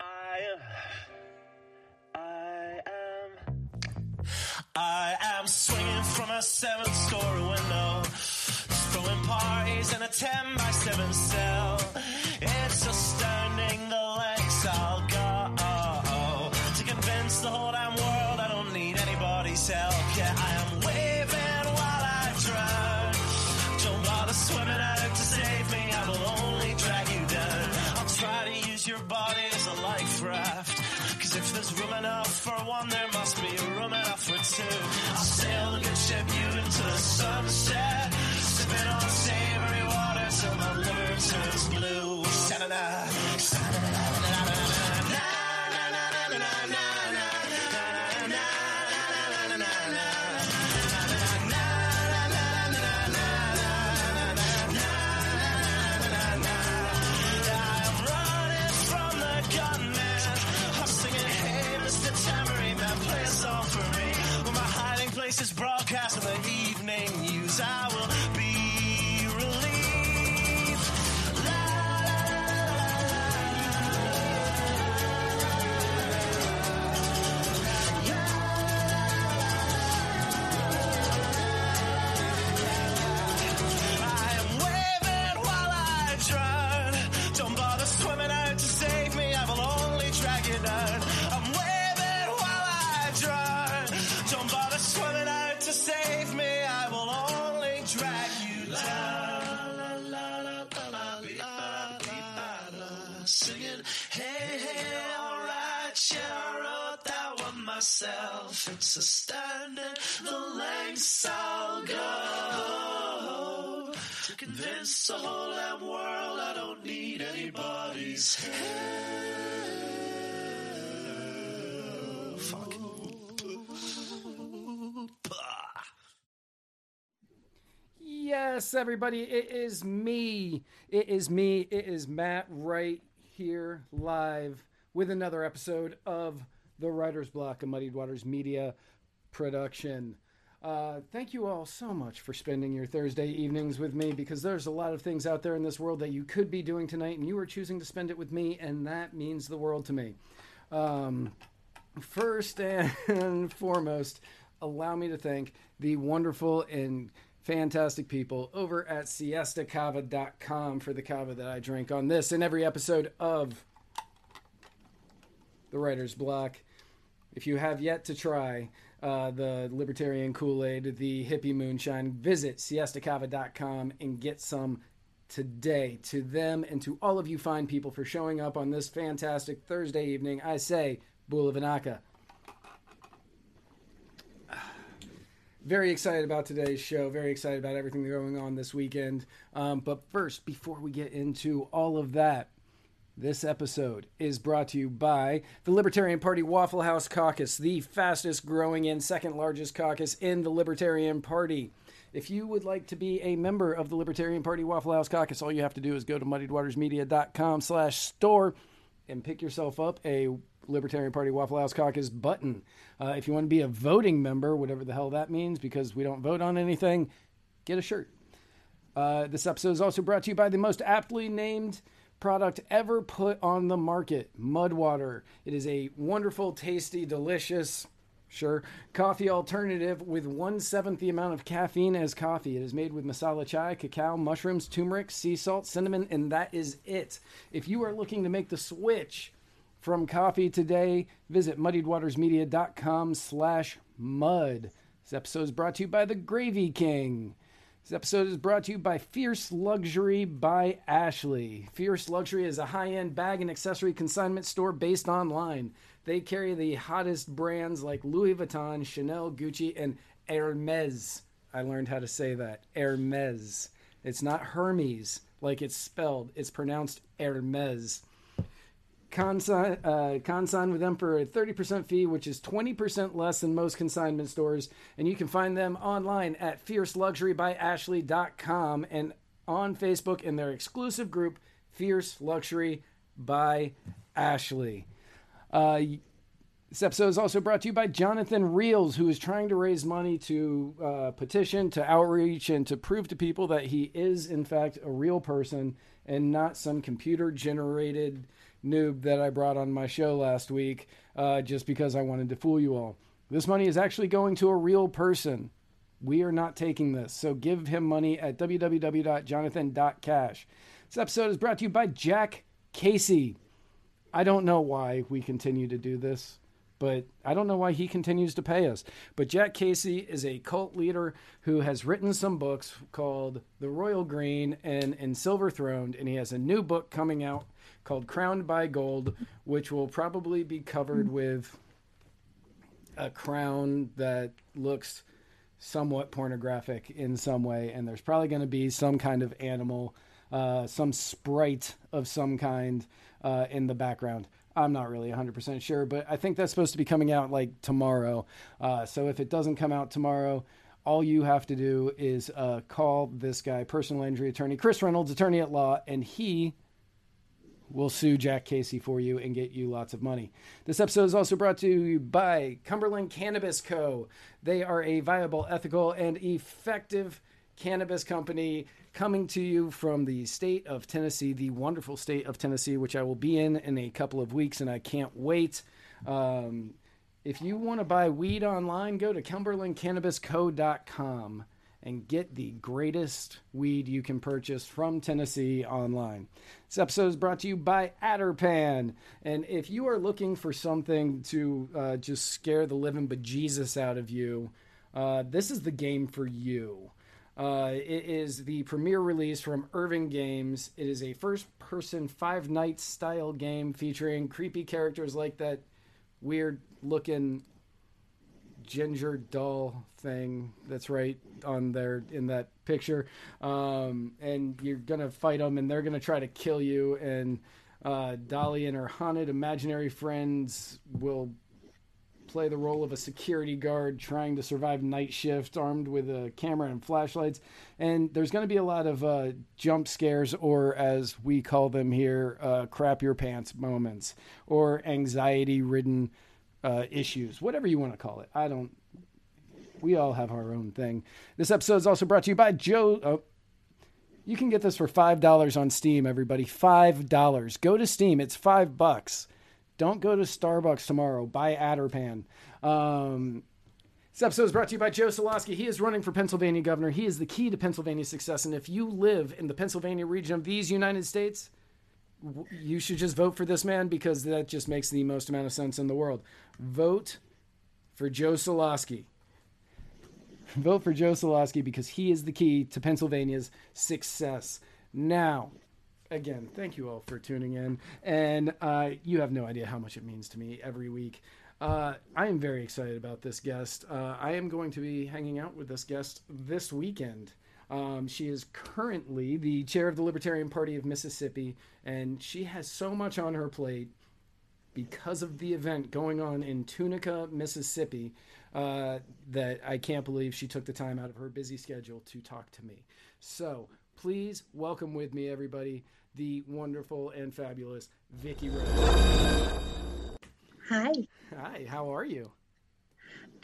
I am. I am. I am swinging from a seventh story window, throwing parties in a ten by seven cell. It's astounding the lengths I'll go to convince the whole damn world I don't need anybody's help. Fuck. Yes, everybody, it is me. It is me. It is Matt right here live with another episode of The Writer's Block, a Muddied Waters Media production. Uh, thank you all so much for spending your Thursday evenings with me because there's a lot of things out there in this world that you could be doing tonight, and you are choosing to spend it with me, and that means the world to me. Um, first and foremost, allow me to thank the wonderful and fantastic people over at siestacava.com for the kava that I drink on this and every episode of The Writer's Block. If you have yet to try uh, the Libertarian Kool Aid, the hippie moonshine, visit siestacava.com and get some today. To them and to all of you fine people for showing up on this fantastic Thursday evening, I say, Bula Vinaka. Very excited about today's show. Very excited about everything going on this weekend. Um, but first, before we get into all of that, this episode is brought to you by the Libertarian Party Waffle House Caucus, the fastest growing and second largest caucus in the Libertarian Party. If you would like to be a member of the Libertarian Party Waffle House Caucus, all you have to do is go to muddiedwatersmedia.com slash store and pick yourself up a Libertarian Party Waffle House Caucus button. Uh, if you want to be a voting member, whatever the hell that means, because we don't vote on anything, get a shirt. Uh, this episode is also brought to you by the most aptly named product ever put on the market Mudwater. It is a wonderful, tasty, delicious, sure, coffee alternative with one seventh the amount of caffeine as coffee. It is made with masala chai, cacao, mushrooms, turmeric, sea salt, cinnamon, and that is it. If you are looking to make the switch, from coffee today, visit muddiedwatersmedia.com slash mud. This episode is brought to you by the Gravy King. This episode is brought to you by Fierce Luxury by Ashley. Fierce Luxury is a high-end bag and accessory consignment store based online. They carry the hottest brands like Louis Vuitton, Chanel, Gucci, and Hermes. I learned how to say that. Hermes. It's not Hermes like it's spelled. It's pronounced Hermes consign, uh, consign with them for a 30% fee, which is 20% less than most consignment stores. And you can find them online at fierceluxurybyashley.com and on Facebook in their exclusive group, Fierce Luxury by Ashley. Uh, this episode is also brought to you by Jonathan Reels, who is trying to raise money to uh, petition, to outreach, and to prove to people that he is, in fact, a real person and not some computer generated noob that I brought on my show last week uh, just because I wanted to fool you all. This money is actually going to a real person. We are not taking this. So give him money at www.jonathan.cash. This episode is brought to you by Jack Casey. I don't know why we continue to do this, but I don't know why he continues to pay us. But Jack Casey is a cult leader who has written some books called The Royal Green and, and Silver Throned, and he has a new book coming out called Crowned by Gold, which will probably be covered with a crown that looks somewhat pornographic in some way, and there's probably going to be some kind of animal, uh, some sprite of some kind uh, in the background. I'm not really 100% sure, but I think that's supposed to be coming out like tomorrow. Uh, so if it doesn't come out tomorrow, all you have to do is uh, call this guy, personal injury attorney, Chris Reynolds, attorney at law, and he will sue Jack Casey for you and get you lots of money. This episode is also brought to you by Cumberland Cannabis Co. They are a viable, ethical, and effective cannabis company coming to you from the state of Tennessee, the wonderful state of Tennessee, which I will be in in a couple of weeks, and I can't wait. Um, if you want to buy weed online, go to cumberlandcannabisco.com and get the greatest weed you can purchase from Tennessee online. This episode is brought to you by Adderpan. And if you are looking for something to uh, just scare the living bejesus out of you, uh, this is the game for you. Uh, it is the premiere release from Irving Games. It is a first person Five Nights style game featuring creepy characters like that weird looking ginger doll thing that's right on there in that picture. Um, and you're to fight them, and they're to try to kill you. And uh, Dolly and her haunted imaginary friends will play the role of a security guard trying to survive night shift armed with a camera and flashlights and there's going to be a lot of uh, jump scares or as we call them here uh, crap your pants moments or anxiety ridden uh, issues whatever you want to call it i don't we all have our own thing this episode is also brought to you by joe oh, you can get this for five dollars on steam everybody five dollars go to steam it's five bucks don't go to Starbucks tomorrow. Buy Adderpan. Um, this episode is brought to you by Joe Soloski. He is running for Pennsylvania governor. He is the key to Pennsylvania's success. And if you live in the Pennsylvania region of these United States, you should just vote for this man because that just makes the most amount of sense in the world. Vote for Joe Soloski. Vote for Joe Soloski because he is the key to Pennsylvania's success. Now, again, thank you all for tuning in. And uh, you have no idea how much it means to me every week. Uh, I am very excited about this guest. Uh, I am going to be hanging out with this guest this weekend. Um, she is currently the chair of the Libertarian Party of Mississippi, and she has so much on her plate because of the event going on in Tunica, Mississippi, uh, that I can't believe she took the time out of her busy schedule to talk to me. So please welcome with me, everybody, the wonderful and fabulous Vicki Rose. Hi. Hi, how are you?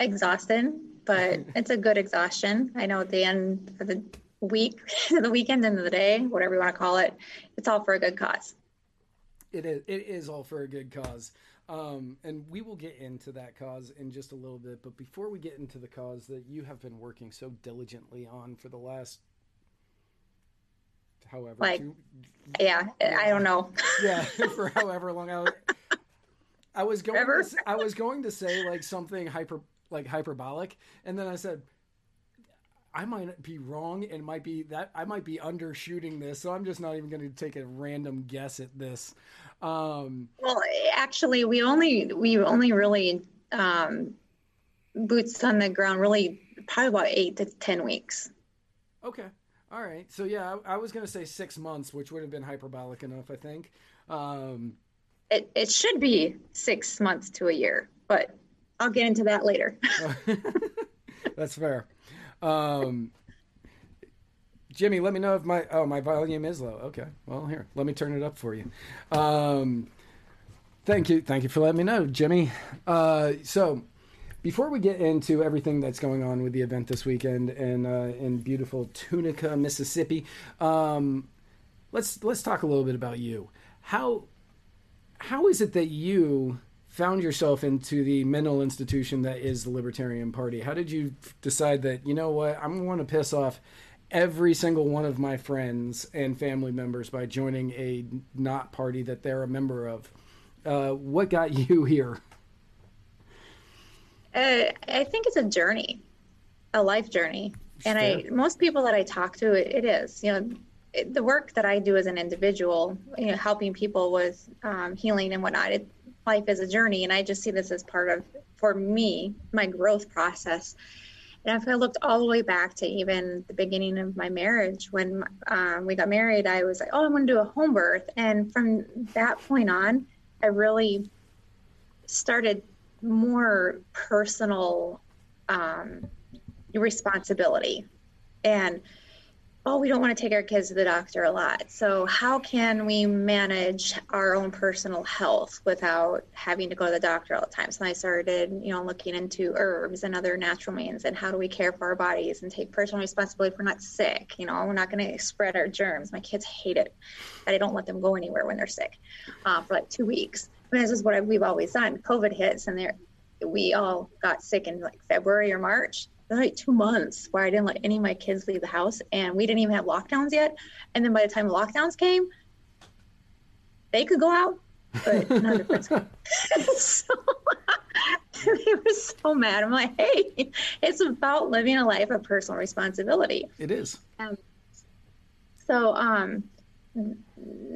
Exhausted, but it's a good exhaustion. I know at the end of the week, the weekend, end of the day, whatever you want to call it, it's all for a good cause. It is. It is all for a good cause. Um, and we will get into that cause in just a little bit. But before we get into the cause that you have been working so diligently on for the last however Like, two, Yeah, I don't know. yeah for however long I was, I was going Ever? to, I was going to say like something hyper like hyperbolic and then I said I might be wrong and might be that I might be undershooting this so I'm just not even going to take a random guess at this um Well, actually, we only we only really um, boots on the ground really probably about eight to ten weeks. okay all right so yeah I, I was going to say 6 months which would have been hyperbolic enough I think um It it should be six months to a year, but I'll get into that later. That's fair. Um, Jimmy, let me know if my oh my volume is low. Okay, well here, let me turn it up for you. Um, thank you, thank you for letting me know, Jimmy. Uh, so before we get into everything that's going on with the event this weekend in uh, in beautiful Tunica, Mississippi, um, let's let's talk a little bit about you. How how is it that you found yourself into the mental institution that is the Libertarian Party? How did you decide that, you know what, I'm going to piss off every single one of my friends and family members by joining a not party that they're a member of? Uh, what got you here? Uh, I think it's a journey, a life journey. And I, most people that I talk to, it, it is, you know, it, the work that I do as an individual, you know, helping people with um, healing and whatnot, it, life is a journey. And I just see this as part of, for me, my growth process. And if I looked all the way back to even the beginning of my marriage, when um, we got married, I was like, oh, I'm going to do a home birth. And from that point on, I really started more personal um, responsibility. And oh, we don't want to take our kids to the doctor a lot. So, how can we manage our own personal health without having to go to the doctor all the time? So, I started, you know, looking into herbs and other natural means and how do we care for our bodies and take personal responsibility if we're not sick. You know, we're not going to spread our germs. My kids hate it. But I don't let them go anywhere when they're sick uh, for like two weeks. This is what we've always done. COVID hits and we all got sick in like February or March like two months where I didn't let any of my kids leave the house and we didn't even have lockdowns yet. And then by the time the lockdowns came, they could go out, but none of the so they were so mad. I'm like, hey, it's about living a life of personal responsibility. It is. Um, so, um,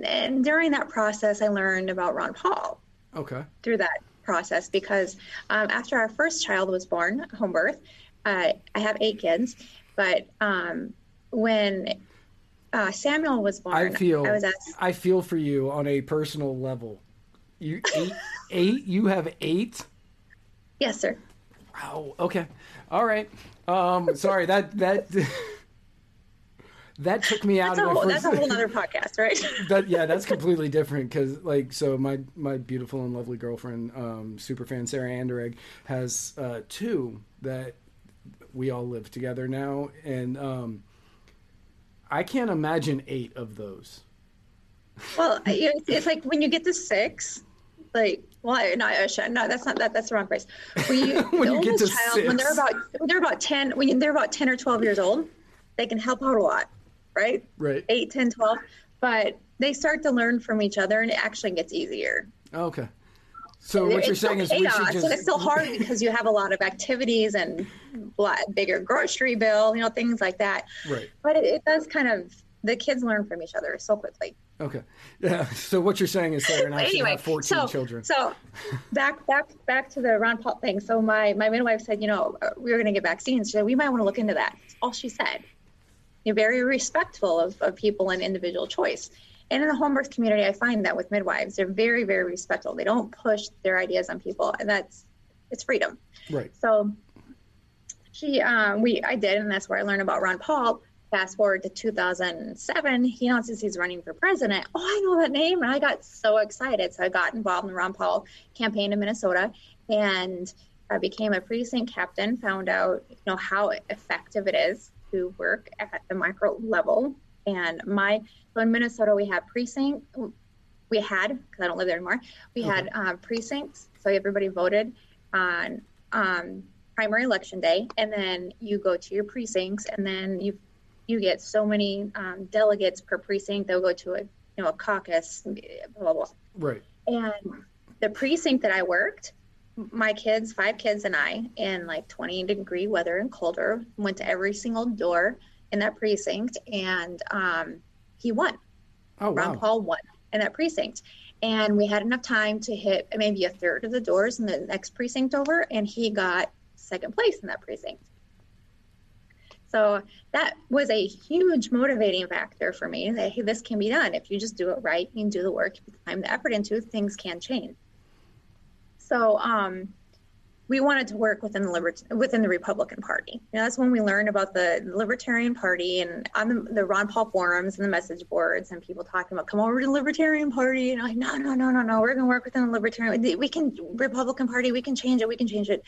and during that process, I learned about Ron Paul. Okay. Through that process, because um, after our first child was born, home birth, uh, I have eight kids, but um, when uh, Samuel was born, I feel I, asked, I feel for you on a personal level. You eight, eight. You have eight. Yes, sir. Wow. Okay. All right. Um, sorry that that. that took me out that's of a whole, that's a whole other podcast right that yeah that's completely different because like so my my beautiful and lovely girlfriend um super fan sarah anderegg has uh two that we all live together now, and um, I can't imagine eight of those. Well, it's like when you get to six, like well, no, no, that's not that. That's the wrong phrase. When you, when you get to child, six. when they're about when they're about ten, when they're about ten or twelve years old, they can help out a lot, right? Right. Eight, 10, 12. but they start to learn from each other, and it actually gets easier. Okay. So what you're saying is we should just... and it's still hard because you have a lot of activities and bigger grocery bill, you know, things like that. Right. But it, it does kind of the kids learn from each other so quickly. Okay. Yeah. So what you're saying is Sarah and I anyway, have 14 so, children. So back back back to the Ron Paul thing. So my my midwife said, you know, uh, we were going to get vaccines. She said we might want to look into that. That's all she said. You're very respectful of, of people and individual choice. And in the home birth community, I find that with midwives, they're very, very respectful. They don't push their ideas on people, and that's it's freedom. Right. So she, um, we, I did, and that's where I learned about Ron Paul. Fast forward to 2007, he announces he's running for president. Oh, I know that name, and I got so excited. So I got involved in the Ron Paul campaign in Minnesota, and I became a precinct captain. Found out, you know, how effective it is to work at the micro level. And my so in Minnesota, we have precinct. We had because I don't live there anymore. We okay. had um, precincts, so everybody voted on um, primary election day, and then you go to your precincts, and then you you get so many um, delegates per precinct. They'll go to a you know a caucus, blah blah blah. Right. And the precinct that I worked, my kids, five kids, and I, in like 20 degree weather and colder, went to every single door in that precinct, and um, he won. Oh, Ron wow. Paul won in that precinct. And we had enough time to hit maybe a third of the doors in the next precinct over, and he got second place in that precinct. So that was a huge motivating factor for me that hey, this can be done. If you just do it right, you can do the work, you put the time, the effort into, things can change. So um, we wanted to work within the within the Republican Party. You know, that's when we learned about the Libertarian Party and on the, the, Ron Paul forums and the message boards and people talking about come over to the Libertarian Party and I'm like no no no no no we're going to work within the Libertarian we can Republican Party we can change it we can change it.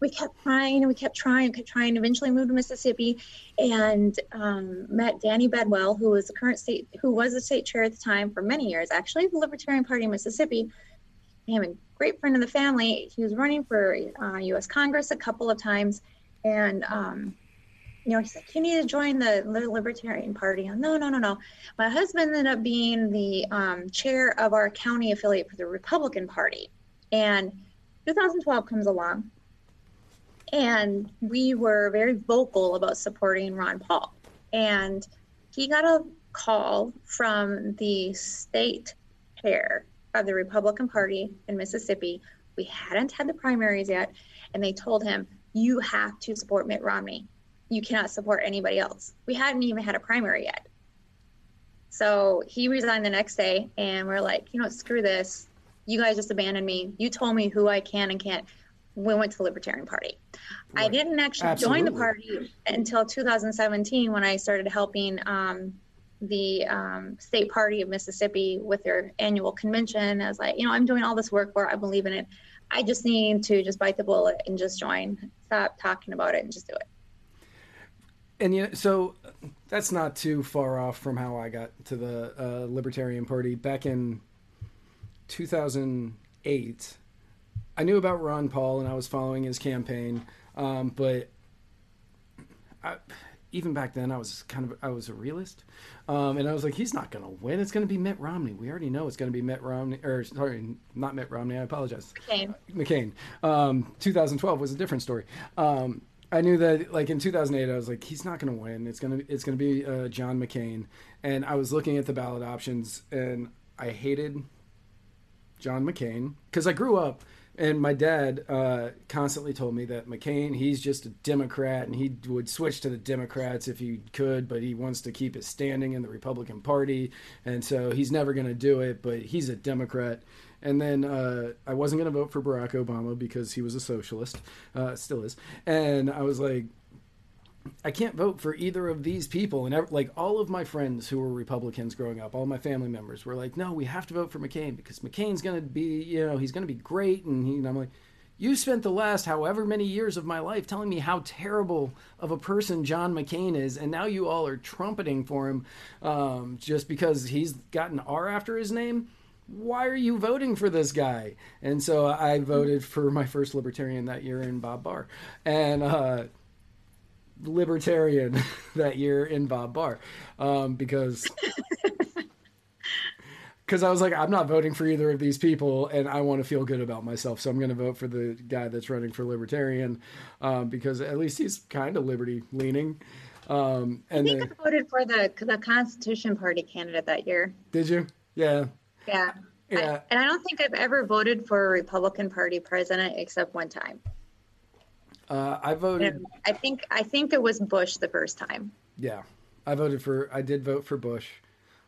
We kept trying and we kept trying kept trying. Eventually moved to Mississippi and um, met Danny Bedwell who was the current state who was the state chair at the time for many years actually the Libertarian Party in Mississippi became a great friend of the family. He was running for uh, U.S. Congress a couple of times, and um, you know, he's like, "You need to join the Libertarian Party." I'm, no, no, no, no. My husband ended up being the um, chair of our county affiliate for the Republican Party, and 2012 comes along, and we were very vocal about supporting Ron Paul, and he got a call from the state chair of the Republican Party in Mississippi. We hadn't had the primaries yet, and they told him, You have to support Mitt Romney. You cannot support anybody else. We hadn't even had a primary yet. So he resigned the next day, and we're like, You know screw this. You guys just abandoned me. You told me who I can and can't. We went to the Libertarian Party. Right. I didn't actually Absolutely. join the party until 2017 when I started helping um, the um, state party of Mississippi with their annual convention. As like, you know, I'm doing all this work for I believe in it. I just need to just bite the bullet and just join. Stop talking about it and just do it. And you know, so that's not too far off from how I got to the uh, Libertarian Party back in 2008. I knew about Ron Paul and I was following his campaign, um, but I, even back then I was kind of I was a realist, um, and I was like, he's not going to win. It's going to be Mitt Romney. We already know it's going to be Mitt Romney, or sorry, not Mitt Romney. I apologize. McCain. McCain. Um, 2012 was a different story. Um, I knew that like in 2008, I was like, he's not going to win. It's gonna it's gonna be uh, John McCain. And I was looking at the ballot options, and I hated John McCain because I grew up and my dad uh, constantly told me that McCain, he's just a Democrat, and he would switch to the Democrats if he could, but he wants to keep his standing in the Republican Party, and so he's never going to do it. But he's a Democrat. And then uh, I wasn't going to vote for Barack Obama because he was a socialist, uh, still is. And I was like, I can't vote for either of these people. And like all of my friends who were Republicans growing up, all my family members were like, no, we have to vote for McCain because McCain's going to be, you know, he's going to be great. And, he, and I'm like, you spent the last however many years of my life telling me how terrible of a person John McCain is, and now you all are trumpeting for him um, just because he's got an R after his name. Why are you voting for this guy? And so I voted for my first libertarian that year in Bob Barr, and uh, libertarian that year in Bob Barr um, because because I was like, I'm not voting for either of these people, and I want to feel good about myself, so I'm going to vote for the guy that's running for libertarian um, because at least he's kind of liberty leaning. Um, and I think the, I voted for the the Constitution Party candidate that year. Did you? Yeah. Yeah. Yeah. I, and I don't think I've ever voted for a Republican Party president except one time. Uh, I voted. I think I think it was Bush the first time. Yeah, I voted for. I did vote for Bush,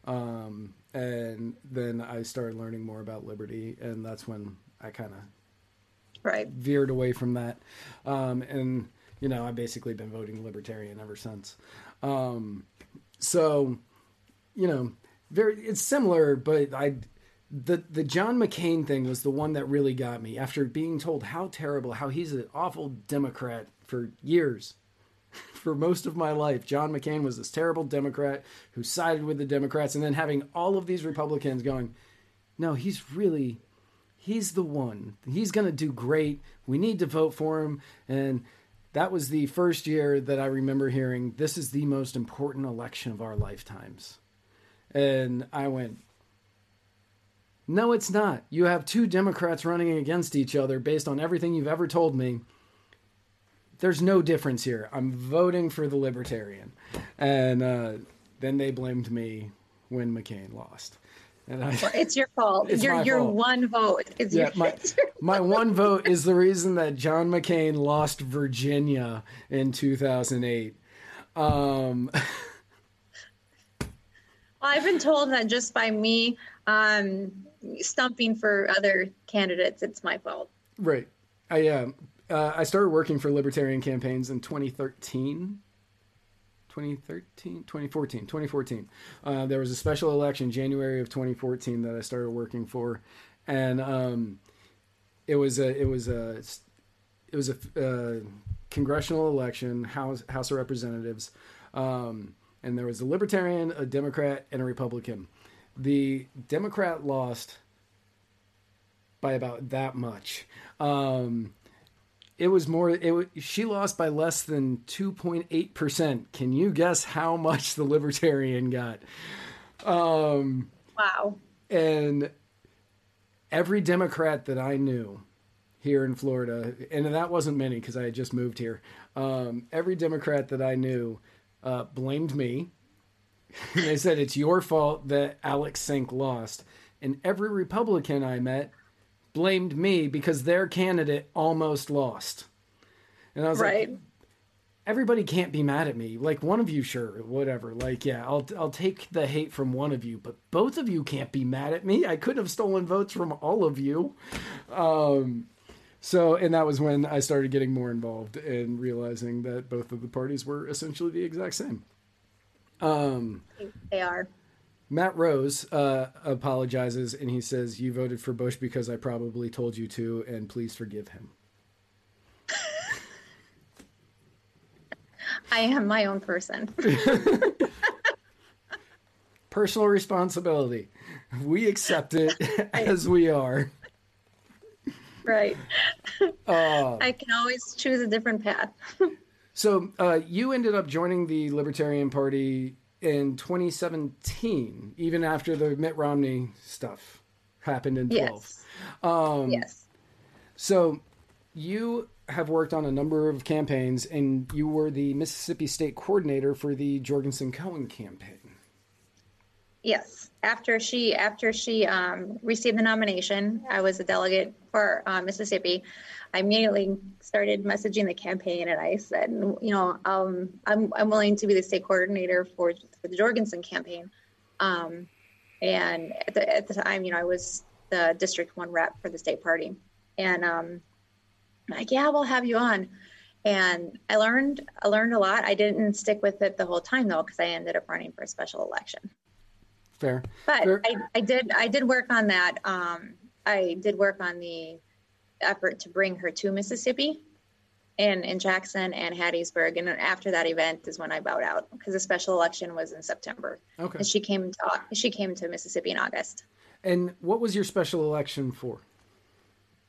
um, and then I started learning more about liberty, and that's when I kind of right veered away from that. Um, and you know, I've basically been voting libertarian ever since. Um, so, you know, very it's similar, but I the the John McCain thing was the one that really got me after being told how terrible, how he's an awful Democrat for years. for most of my life, John McCain was this terrible Democrat who sided with the Democrats, and then having all of these Republicans going, no, he's really, he's the one. He's going to do great. We need to vote for him. And that was the first year that I remember hearing, this is the most important election of our lifetimes. And I went, no, it's not. You have two Democrats running against each other based on everything you've ever told me. There's no difference here. I'm voting for the Libertarian. And uh, then they blamed me when McCain lost. And I, it's your fault. It's your your fault. one vote. It's yeah, your, my, my one vote is the reason that John McCain lost Virginia in 2008. Um, well, I've been told that just by me um, stumping for other candidates, it's my fault. Right. I um uh, I started working for libertarian campaigns in 2013. 2013 2014 2014 uh, there was a special election january of 2014 that i started working for and um, it was a it was a it was a uh, congressional election house house of representatives um, and there was a libertarian a democrat and a republican the democrat lost by about that much. Um, it was more. It she lost by less than two point eight percent. Can you guess how much the Libertarian got? Um, wow. And every Democrat that I knew here in Florida, and that wasn't many because I had just moved here. Um, every Democrat that I knew uh, blamed me. they said it's your fault that Alex Sink lost, and every Republican I met blamed me because their candidate almost lost. And I was right. like, everybody can't be mad at me. Like one of you, sure, whatever. Like, yeah, I'll I'll take the hate from one of you, but both of you can't be mad at me. I couldn't have stolen votes from all of you. Um, so, and that was when I started getting more involved and realizing that both of the parties were essentially the exact same. Um, they are. Matt Rose uh, apologizes and he says, "You voted for Bush because I probably told you to, and please forgive him." I am my own person. Personal responsibility. We accept it as we are. Right. Uh, I can always choose a different path. So uh, you ended up joining the Libertarian Party in 2017, even after the Mitt Romney stuff happened in 12. Yes. Um, yes. So you have worked on a number of campaigns, and you were the Mississippi State coordinator for the Jorgensen Cohen campaign. Yes, after she after she um, received the nomination, I was a delegate for uh, Mississippi. I immediately started messaging the campaign, and I said, you know, um, I'm I'm willing to be the state coordinator for, for the Jorgensen campaign. Um, and at the, at the time, you know, I was the District One rep for the state party, and um, like, yeah, we'll have you on. And I learned I learned a lot. I didn't stick with it the whole time though, because I ended up running for a special election. Fair. But Fair. I, I did I did work on that. Um, I did work on the effort to bring her to Mississippi in, in Jackson and Hattiesburg. And after that event is when I bowed out because the special election was in September. Okay. And she came to, she came to Mississippi in August. And what was your special election for?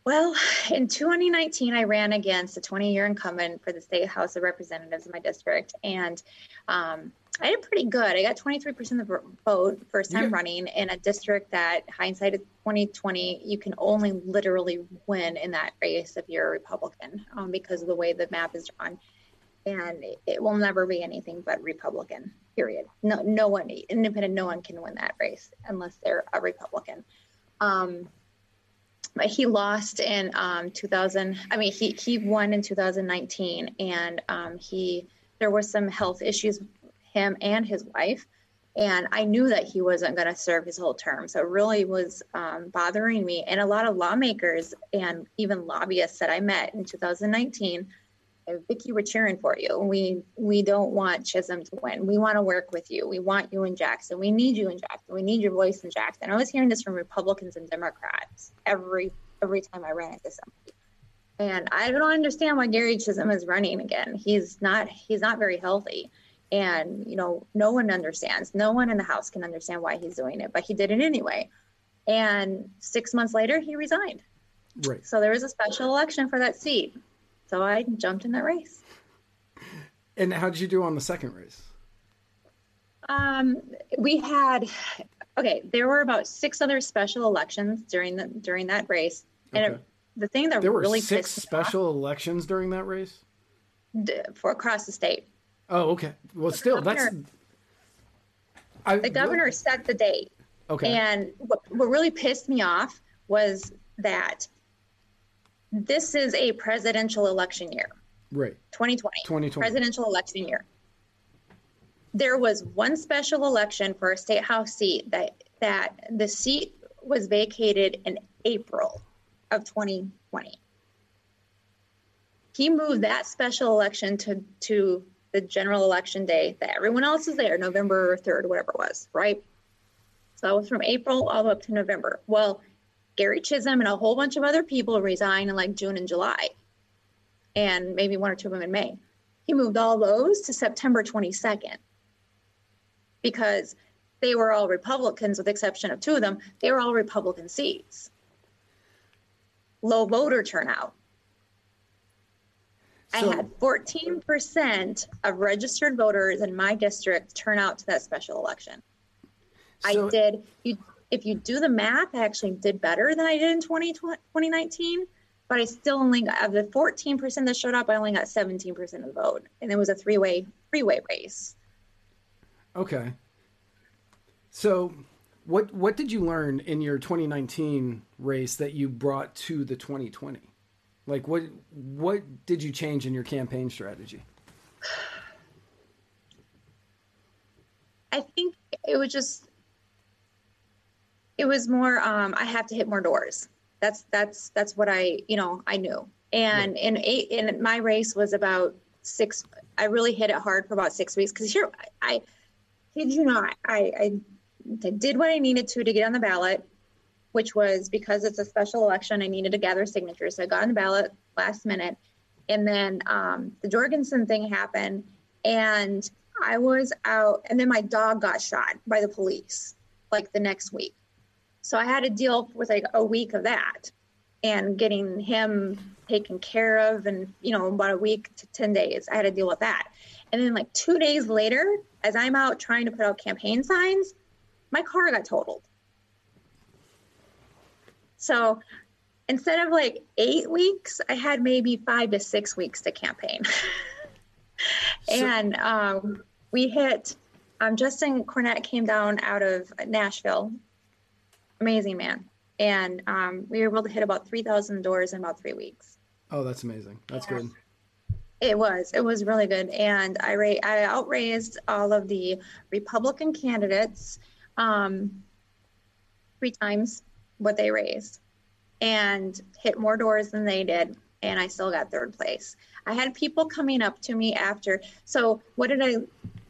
Well, in 2019, I ran against a 20 year incumbent for the State House of Representatives in my district. And um, I did pretty good. I got 23% of the vote first time yeah. running in a district that hindsight is 2020. You can only literally win in that race if you're a Republican um, because of the way the map is drawn. And it will never be anything but Republican, period. No, no one, independent, no one can win that race unless they're a Republican. Um, but he lost in um, 2000. I mean, he he won in 2019, and um, he there was some health issues, him and his wife, and I knew that he wasn't going to serve his whole term. So it really was um, bothering me. And a lot of lawmakers and even lobbyists that I met in 2019 Vicki, we're cheering for you. We we don't want Chism to win. We want to work with you. We want you in Jackson. We need you in Jackson. We need your voice in Jackson. I was hearing this from Republicans and Democrats every every time I ran into somebody. And I don't understand why Gary Chism is running again. He's not he's not very healthy. And you know, no one understands. No one in the House can understand why he's doing it, but he did it anyway. And six months later, he resigned. Right. So there was a special election for that seat so I jumped in that race. And how did you do on the second race? Um, we had okay. There were about six other special elections during the during that race, and okay. it, the thing that there were really six special off, elections during that race for across the state. Oh, okay. Well, the still, governor, that's I, the governor what? set the date. Okay. And what, what really pissed me off was that this is a presidential election year. Right. 2020. 2020. Presidential election year. There was one special election for a state house seat that that the seat was vacated in April of 2020. He moved that special election to to the general election day that everyone else is there, November 3rd, whatever it was, right? So that was from April all the way up to November. Well, Gary Chism and a whole bunch of other people resigned in like June and July, and maybe one or two of them in May. He moved all those to September 22nd because they were all Republicans, with the exception of two of them. They were all Republican seats. low voter turnout. So- I had 14% of registered voters in my district turn out to that special election. So- I did. You, if you do the math, I actually did better than I did in 20, 2019. But I still only got, of the 14% that showed up, I only got 17% of the vote, and it was a three-way three-way race. Okay. So, what what did you learn in your 2019 race that you brought to the 2020? Like what what did you change in your campaign strategy? I think it was just it was more um I have to hit more doors. That's that's that's what I, you know, I knew. And in eight in my race was about 6 I really hit it hard for about 6 weeks cuz here I, I kid you not, I, I I did what I needed to to get on the ballot, which was because it's a special election, I needed to gather signatures. So I got on the ballot last minute. And then um, the Jorgensen thing happened, and I was out, and then my dog got shot by the police like the next week. So I had to deal with like a week of that and getting him taken care of, and you know, about a week to 10 days, I had to deal with that. And then, like two days later, as I'm out trying to put out campaign signs, my car got totaled. So instead of like eight weeks, I had maybe five to six weeks to campaign. and um, we hit, um, Justin Cornett came down out of Nashville. Amazing man. And um, we were able to hit about 3,000 doors in about three weeks. Oh, that's amazing. That's good. It was. It was really good. And I, ra- I outraised all of the Republican candidates um, three times what they raised and hit more doors than they did. And I still got third place. I had people coming up to me after. So, what did I?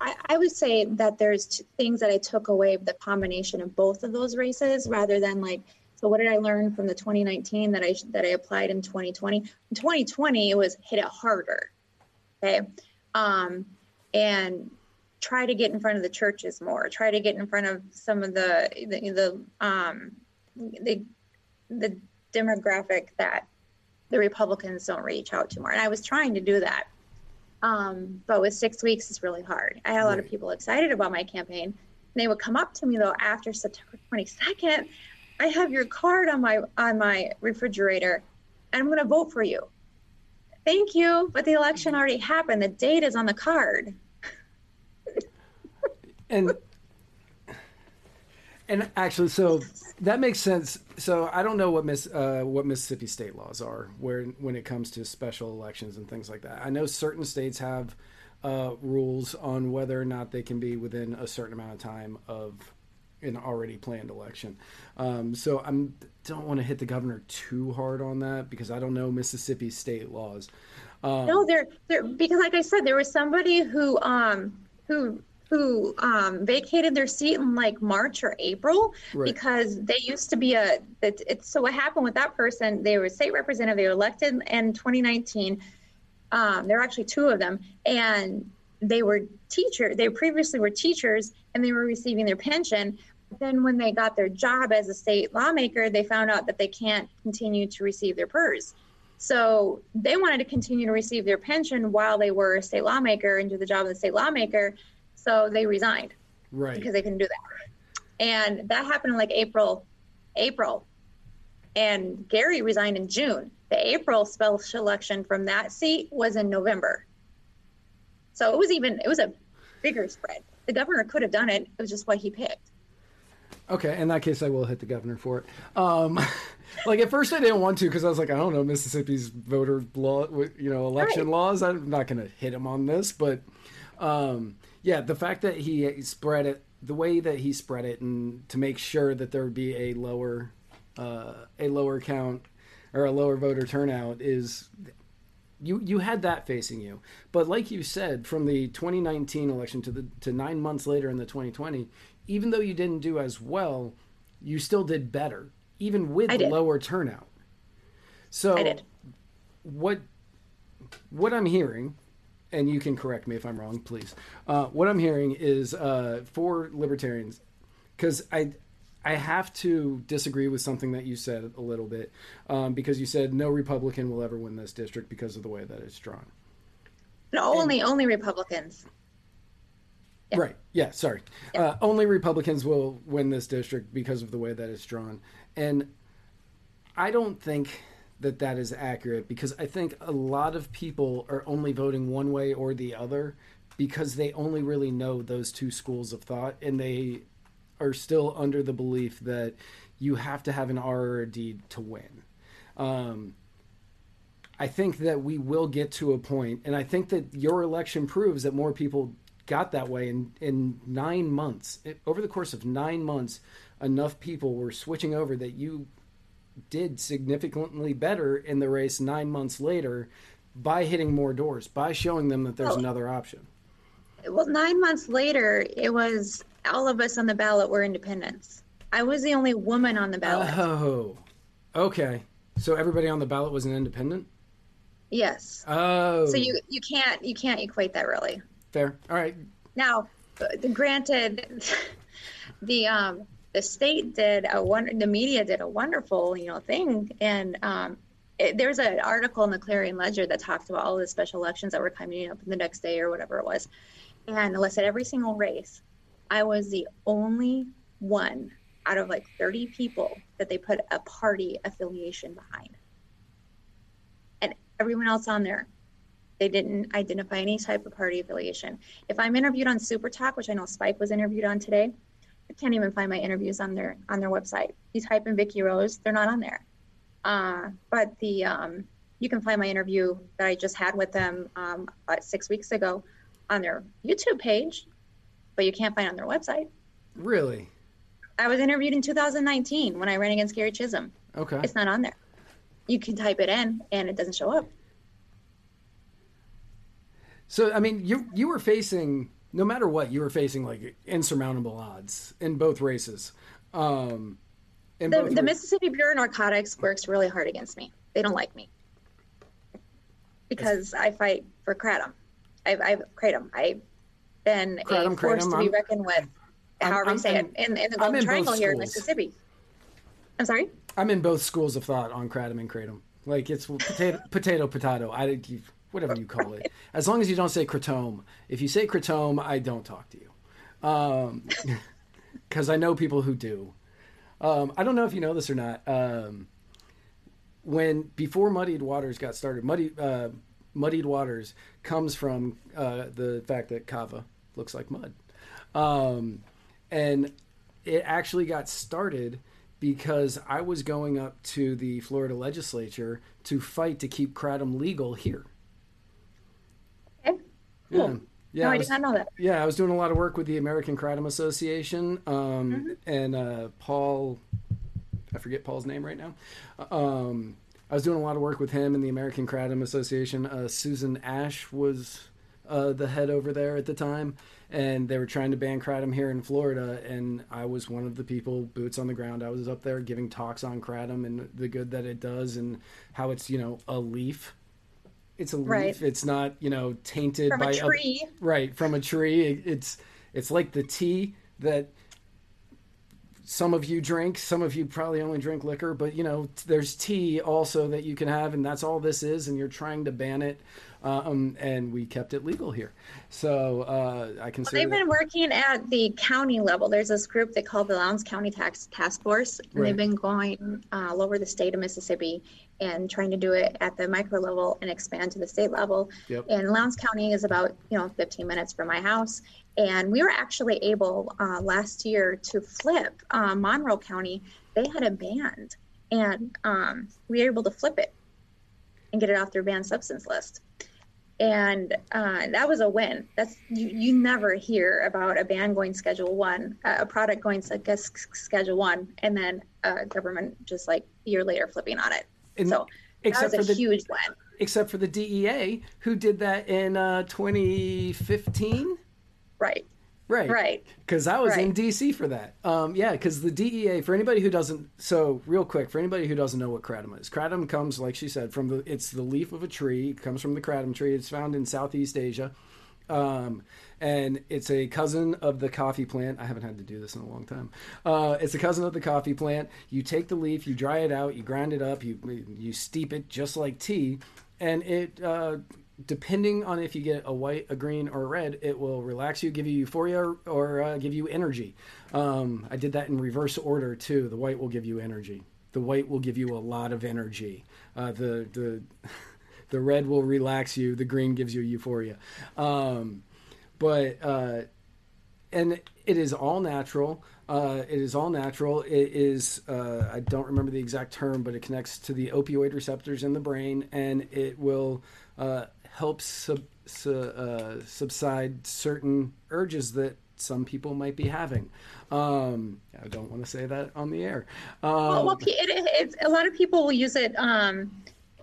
I, I would say that there's things that I took away the combination of both of those races rather than like. So, what did I learn from the 2019 that I that I applied in 2020? In 2020, it was hit it harder. Okay, um, and try to get in front of the churches more. Try to get in front of some of the the, the um, the the demographic that the Republicans don't reach out to more. And I was trying to do that. Um, but with six weeks, it's really hard. I had a lot of people excited about my campaign. And they would come up to me though after September 22nd. I have your card on my on my refrigerator, and I'm going to vote for you. Thank you, but the election already happened. The date is on the card. And and actually, so that makes sense. So I don't know what Miss uh, what Mississippi state laws are where when it comes to special elections and things like that. I know certain states have uh, rules on whether or not they can be within a certain amount of time of an already planned election. Um, so I don't want to hit the governor too hard on that because I don't know Mississippi state laws. Um, No, there, there, because like I said, there was somebody who, um, who, who um, vacated their seat in like March or April Right. because they used to be a. It, it's so what happened with that person? They were state representative. They were elected in 2019. Um, there are actually two of them, and they were teacher. They previously were teachers, and they were receiving their pension. But then, when they got their job as a state lawmaker, they found out that they can't continue to receive their PERS. So they wanted to continue to receive their pension while they were a state lawmaker and do the job of the state lawmaker. So they resigned right. because they couldn't do that. And that happened in like April, April. And Gary resigned in June. The April special election from that seat was in November. So it was even it was a bigger spread. The governor could have done it. It was just what he picked. Okay, in that case, I will hit the governor for it. Um, like at first, I didn't want to because I was like, I don't know Mississippi's voter law, you know, election Right. laws. I'm not going to hit him on this, but um, yeah, the fact that he spread it the way that he spread it, and to make sure that there would be a lower, uh, a lower count or a lower voter turnout is you you had that facing you. But like you said, from the 2019 election to the to nine months later in the 2020, even though you didn't do as well, you still did better, even with the lower turnout. So I did. what what I'm hearing, and you can correct me if I'm wrong, please. Uh, what I'm hearing is uh, for libertarians, because I I have to disagree with something that you said a little bit um, because you said no Republican will ever win this district because of the way that it's drawn. No, only only Republicans. Yeah. Right. Yeah. Sorry. Yeah. Uh, only Republicans will win this district because of the way that it's drawn, and I don't think that that is accurate because I think a lot of people are only voting one way or the other because they only really know those two schools of thought and they are still under the belief that you have to have an R or a D to win. Um, I think that we will get to a point, and I think that your election proves that more people got that way in, in nine months. It, over the course of nine months, enough people were switching over that you did significantly better in the race nine months later by hitting more doors, by showing them that there's oh. another option well, nine months later, it was all of us on the ballot were independents. I was the only woman on the ballot. Oh, okay. So everybody on the ballot was an independent. Yes. Oh. So you you can't you can't equate that really. Fair. All right. Now, granted, the um the state did a one the media did a wonderful you know thing and um it, there's an article in the Clarion Ledger that talked about all the special elections that were coming up the next day or whatever it was and listed every single race. I was the only one out of like 30 people that they put a party affiliation behind. And everyone else on there, they didn't identify any type of party affiliation. If I'm interviewed on Super Talk, which I know Spike was interviewed on today, can't even find my interviews on their on their website. You type in Vicky Rose, they're not on there. Uh, but the um, you can find my interview that I just had with them um, about six weeks ago on their YouTube page, but you can't find on their website. Really? I was interviewed in 2019 when I ran against Gary Chism. Okay. It's not on there. You can type it in and it doesn't show up. So I mean, you you were facing no matter what, you were facing like insurmountable odds in both races. Um, in the, both the Mississippi Bureau of Narcotics works really hard against me. They don't like me because I fight for kratom. I've, I've kratom. I've been kratom, a force kratom. to be I'm, reckoned with. However I'm, you say I'm, it in, in the Golden Triangle here in Mississippi. I'm sorry. I'm in both schools of thought on kratom and kratom. Like it's potato, potato, potato. I whatever you call it. As long as you don't say kratom. If you say kratom, I don't talk to you. Um, because I know people who do. Um, I don't know if you know this or not. Um, when before Muddied Waters got started, Muddy uh, muddied waters comes from uh, the fact that kava looks like mud. Um, and it actually got started because I was going up to the Florida legislature to fight to keep kratom legal here. Cool. Yeah. Yeah, no, I, was, did not know that. Yeah, I was doing a lot of work with the American Kratom Association, um, mm-hmm. and uh, Paul, I forget Paul's name right now, um, I was doing a lot of work with him and the American Kratom Association. Uh, Susan Ash was uh, the head over there at the time, and they were trying to ban kratom here in Florida. And I was one of the people, boots on the ground. I was up there giving talks on kratom and the good that it does, and how it's you know a leaf. It's a leaf. Right. It's not you know tainted from by a tree. Right from a tree. It, it's it's like the tea that some of you drink some of you probably only drink liquor but you know there's tea also that you can have and that's all this is and you're trying to ban it um, and we kept it legal here so uh, i consider well, they've been working at the county level there's this group they call the lowndes county tax task force and right. they've been going uh, all over the state of mississippi and trying to do it at the micro level and expand to the state level yep. and lowndes county is about you know 15 minutes from my house and we were actually able uh, last year to flip uh, Monroe County. They had a band, and um, we were able to flip it and get it off their banned substance list. And uh, that was a win. That's you, you never hear about a band going Schedule One, a product going Schedule One, and then a government just like a year later flipping on it. And so that was a the, huge win. Except for the DEA, who did that in uh, 2015 Right. Right. Right. Because I was right. in DC for that. Um, yeah, because the DEA, for anybody who doesn't, so real quick, for anybody who doesn't know what kratom is, kratom comes, like she said, from the, it's the leaf of a tree. It comes from the kratom tree. It's found in Southeast Asia. Um, and it's a cousin of the coffee plant. I haven't had to do this in a long time. Uh, it's a cousin of the coffee plant. You take the leaf, you dry it out, you grind it up, you you steep it just like tea, and it. Uh, depending on if you get a white, a green, or a red, it will relax you, give you euphoria, or, or uh, give you energy. Um, I did that in reverse order too. The white will give you energy. The white will give you a lot of energy. Uh, the the the red will relax you. The green gives you euphoria. Um, but uh, and it is all natural. Uh, it is all natural. It is uh, I don't remember the exact term, but it connects to the opioid receptors in the brain, and it will uh, help sub, su, uh, subside certain urges that some people might be having. Um, I don't want to say that on the air. Um, well, well it, it, a lot of people will use it um,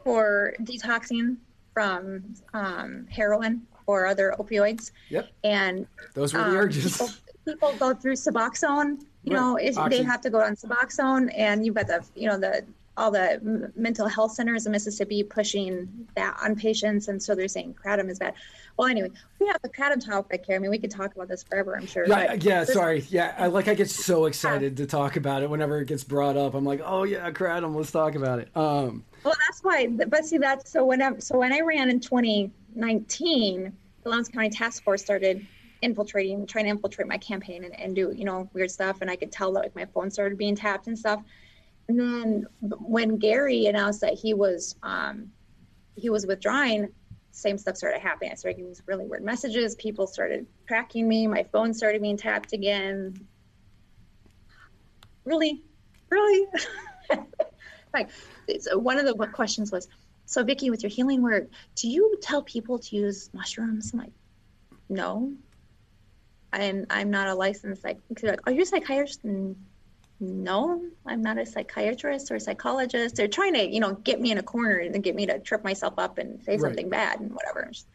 for detoxing from um, heroin or other opioids. Yep. And those were the um, urges. People, people, go through Suboxone. You right. know, if they have to go on Suboxone, and you've got the, you know, the all the mental health centers in Mississippi pushing that on patients, and so they're saying kratom is bad. Well, anyway, we have the kratom topic here. I mean, we could talk about this forever, I'm sure. Yeah, yeah. Sorry, yeah. I, like I get so excited to talk about it whenever it gets brought up. I'm like, oh yeah, kratom. Let's talk about it. Um, well, that's why. But see, that's so when I, so when I ran in 2019, the Lowndes County Task Force started infiltrating, trying to infiltrate my campaign and, and do you know weird stuff, and I could tell that like my phone started being tapped and stuff. And then when Gary announced that he was um, he was withdrawing, same stuff started happening. I started getting these really weird messages. People started tracking me. My phone started being tapped again. Really, really. like, so one of the questions was, so Vicki, with your healing work, do you tell people to use mushrooms? I'm like, no. And I'm not a licensed like. Like, are you a psychiatrist? no, I'm not a psychiatrist or a psychologist. They're trying to, you know, get me in a corner and get me to trip myself up and say right. something bad and whatever. Just,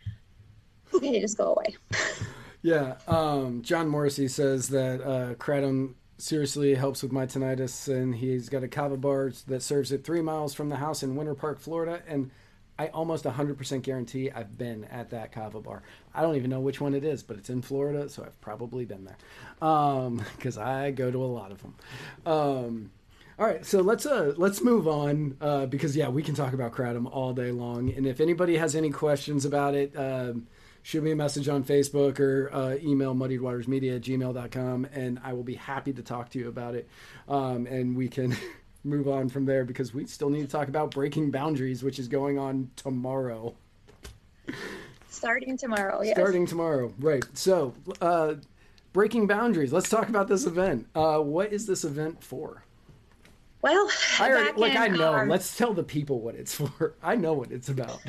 okay, just go away. yeah. Um, John Morrissey says that uh, kratom seriously helps with my tinnitus, and he's got a kava bar that serves it three miles from the house in Winter Park, Florida, and I almost 100% guarantee I've been at that kava bar. I don't even know which one it is, but it's in Florida, so I've probably been there because um, I go to a lot of them. Um, all right, so let's uh, let's move on uh, because yeah, we can talk about kratom all day long. And if anybody has any questions about it, um, shoot me a message on Facebook or uh, email muddiedwatersmedia at gmail.com, and I will be happy to talk to you about it. Um, and we can move on from there because we still need to talk about breaking boundaries, which is going on tomorrow. Starting tomorrow, yes. Starting tomorrow, right. So, uh, breaking boundaries. Let's talk about this event. Uh, what is this event for? Well, I already, like I know. Let's tell the people what it's for. I know what it's about.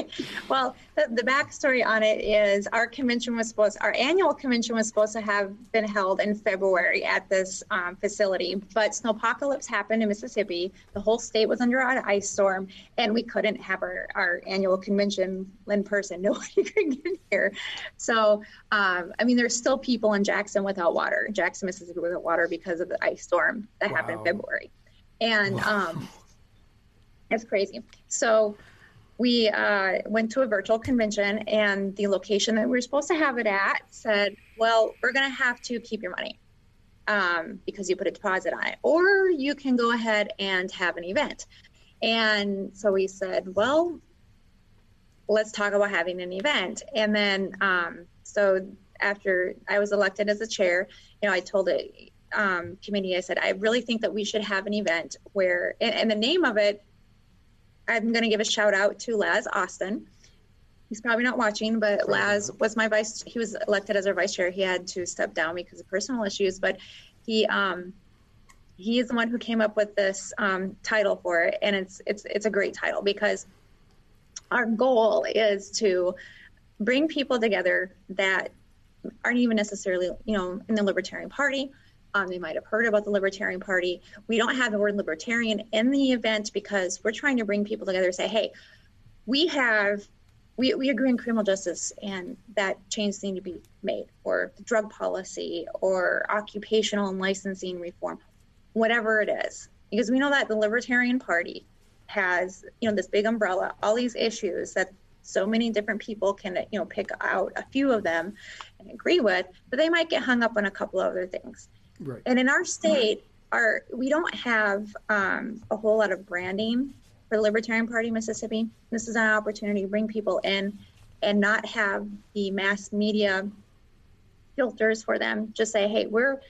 well, the, the backstory on it is our convention was supposed, our annual convention was supposed to have been held in February at this um, facility, but snowpocalypse happened in Mississippi. The whole state was under an ice storm, and we couldn't have our, our annual convention in person. Nobody could get here. So, um, I mean, there's still people in Jackson without water, Jackson, Mississippi without water because of the ice storm that wow. happened in February. And um, it's crazy. So, we uh, went to a virtual convention and the location that we were supposed to have it at said well we're going to have to keep your money um, because you put a deposit on it or you can go ahead and have an event. And so we said well let's talk about having an event. And then um, so after i was elected as a chair you know i told it um, committee i said i really think that we should have an event where and, and the name of it I'm going to give a shout out to Laz Austin. He's probably not watching, but Laz was my vice. He was elected as our vice chair. He had to step down because of personal issues, but he um, he is the one who came up with this um, title for it, and it's it's it's a great title because our goal is to bring people together that aren't even necessarily you know in the Libertarian Party um, they might have heard about the Libertarian Party. We don't have the word libertarian in the event because we're trying to bring people together and say, hey, we have, we, we agree on criminal justice and that changes need to be made, or drug policy, or occupational and licensing reform, whatever it is. Because we know that the Libertarian Party has, you know, this big umbrella, all these issues that so many different people can you know pick out a few of them and agree with but they might get hung up on a couple other things right. And in our state our we don't have um, a whole lot of branding for the libertarian party mississippi. This is an opportunity to bring people in and not have the mass media filters for them. Just say hey we're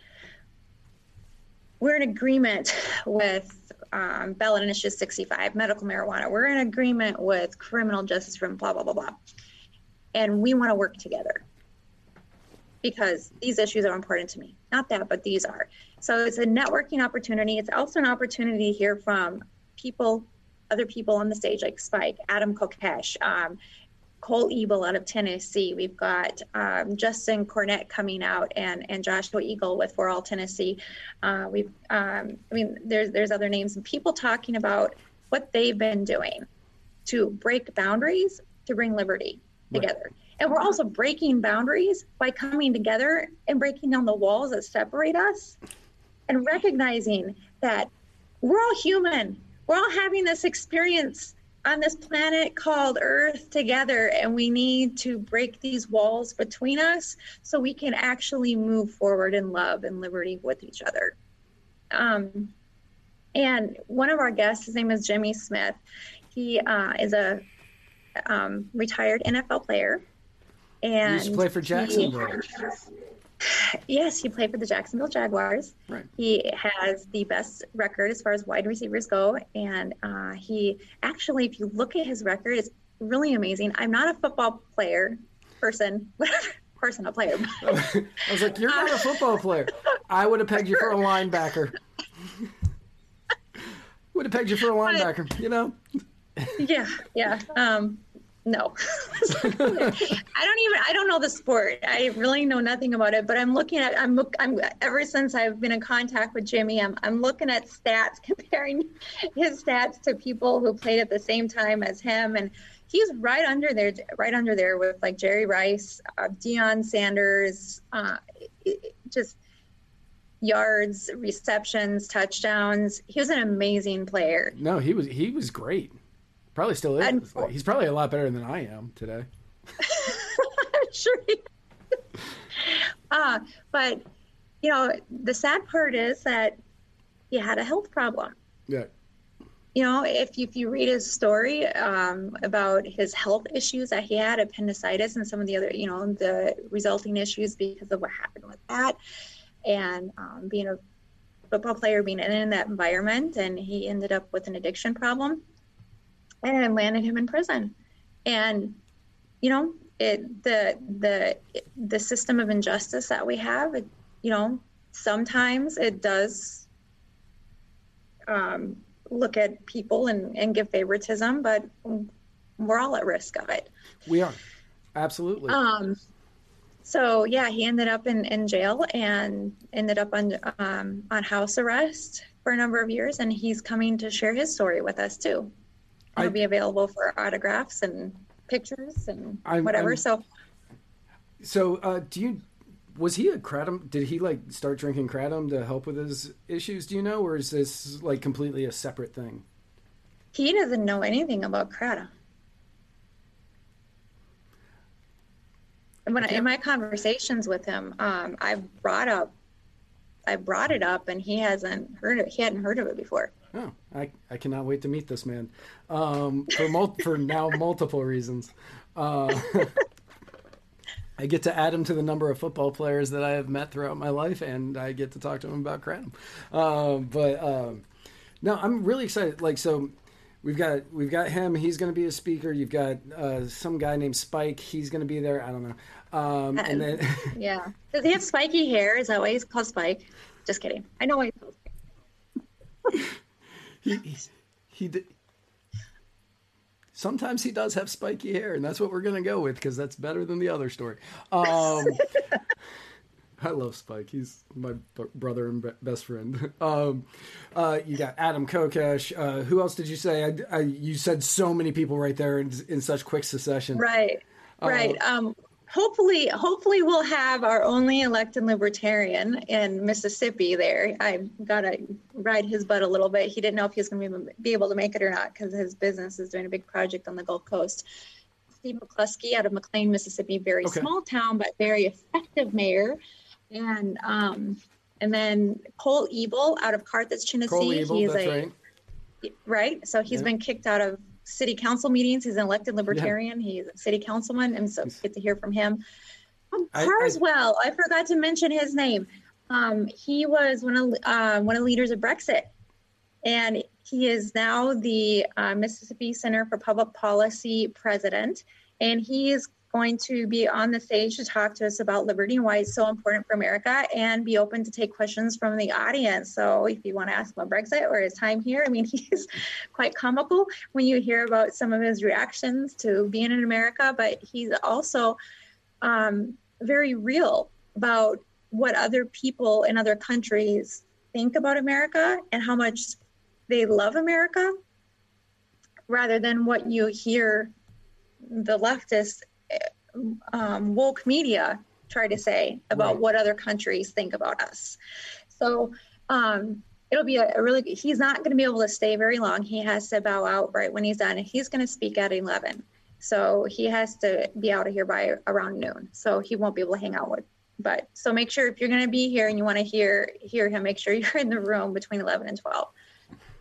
we're in agreement with um, ballot initiative 65 medical marijuana. We're in agreement with criminal justice from blah blah blah blah. And we want to work together because these issues are important to me not that but these are so it's a networking opportunity it's also an opportunity to hear from people other people on the stage like spike adam kokesh um, Cole Ebel out of Tennessee. We've got um, Justin Cornett coming out and, and Joshua Eagle with For All Tennessee. Uh, we've, um, I mean, there's, there's other names and people talking about what they've been doing to break boundaries to bring liberty together. And we're also breaking boundaries by coming together and breaking down the walls that separate us and recognizing that we're all human. We're all having this experience on this planet called Earth together, and we need to break these walls between us so we can actually move forward in love and liberty with each other. Um, and one of our guests, his name is Jimmy Smith. He uh, is a um, retired NFL player. And he used to play for Jacksonville. Yes, he played for the Jacksonville Jaguars. Right. He has the best record as far as wide receivers go, and uh, he actually, if you look at his record, it's really amazing. I'm not a football player person, whatever person, a player. I was like, you're not a football player. I would have pegged you for a linebacker. would have pegged you for a linebacker, you know? yeah, yeah. Um, no. I don't even i don't know the sport. I really know nothing about it but i'm looking at i'm i'm ever since i've been in contact with jimmy i'm, I'm looking at stats comparing his stats to people who played at the same time as him and he's right under there right under there with like jerry rice uh, Deion sanders uh, just yards receptions touchdowns. He was an amazing player. No he was he was great Probably still is. And, He's probably a lot better than I am today. I'm sure. uh, but you know, the sad part is that he had a health problem. Yeah. You know, if you, if you read his story um, about his health issues that he had, appendicitis, and some of the other, you know, the resulting issues because of what happened with that, and um, being a football player, being in that environment, and he ended up with an addiction problem and landed him in prison. And you know, it the the the system of injustice that we have, it, you know, sometimes it does um, look at people and, and give favoritism, but we're all at risk of it. We are absolutely. Um, so yeah, he ended up in, in jail and ended up on um, on house arrest for a number of years, and he's coming to share his story with us too it'll I, be available for autographs and pictures and I'm, whatever. I'm, so, so uh, do you? Was he a kratom? Did he like start drinking kratom to help with his issues? Do you know, or is this like completely a separate thing? He doesn't know anything about kratom. When I, in my conversations with him, um, I brought up, I brought it up, and he hasn't heard it. He hadn't heard of it before. Oh, I, I cannot wait to meet this man um, for mul- for now multiple reasons. Uh, I get to add him to the number of football players that I have met throughout my life, and I get to talk to him about Kratom. Um, but um, no, I'm really excited. Like, so we've got we've got him. He's going to be a speaker. You've got uh, some guy named Spike. He's going to be there. I don't know. Um, and then yeah, does he have spiky hair? Is that why he's called Spike? Just kidding. I know why he's called Spike. he he did. Sometimes he does have spiky hair, and that's what we're gonna go with because that's better than the other story. Um, I love Spike. He's my b- brother and b- best friend. Um, uh, you got Adam Kokesh. Uh, who else did you say? I, I, you said so many people right there in, in such quick succession. Right. Right. Uh, um, hopefully hopefully we'll have our only elected libertarian in mississippi there i got to ride his butt a little bit he didn't know if he was going to be able to make it or not because his business is doing a big project on the gulf coast Steve McCluskey out of McLain, Mississippi, very Okay. small town but very effective mayor, and um, and then Cole Ebel out of Carthage, Tennessee. Cole Evil, he's that's a right. right. So he's Yeah. been kicked out of city council meetings. He's an elected libertarian. He's a city councilman, and so get to hear from him. Um, I- I- Carswell, I, forgot to mention his name. Um, he was one of uh, one of the leaders of Brexit, and he is now the uh, Mississippi Center for Public Policy president, and he is going to be on the stage to talk to us about liberty and why it's so important for America and be open to take questions from the audience. So if you want to ask about Brexit or his time here, I mean, he's quite comical when you hear about some of his reactions to being in America, but he's also um, very real about what other people in other countries think about America and how much they love America rather than what you hear the leftist um, woke media try to say about Right. what other countries think about us. So um, it'll be a, a really, he's not going to be able to stay very long. He has to bow out right when he's done. And he's going to speak at 11. So he has to be out of here by around noon. So he won't be able to hang out with. But so make sure if you're going to be here and you want to hear hear him, make sure you're in the room between 11 and 12.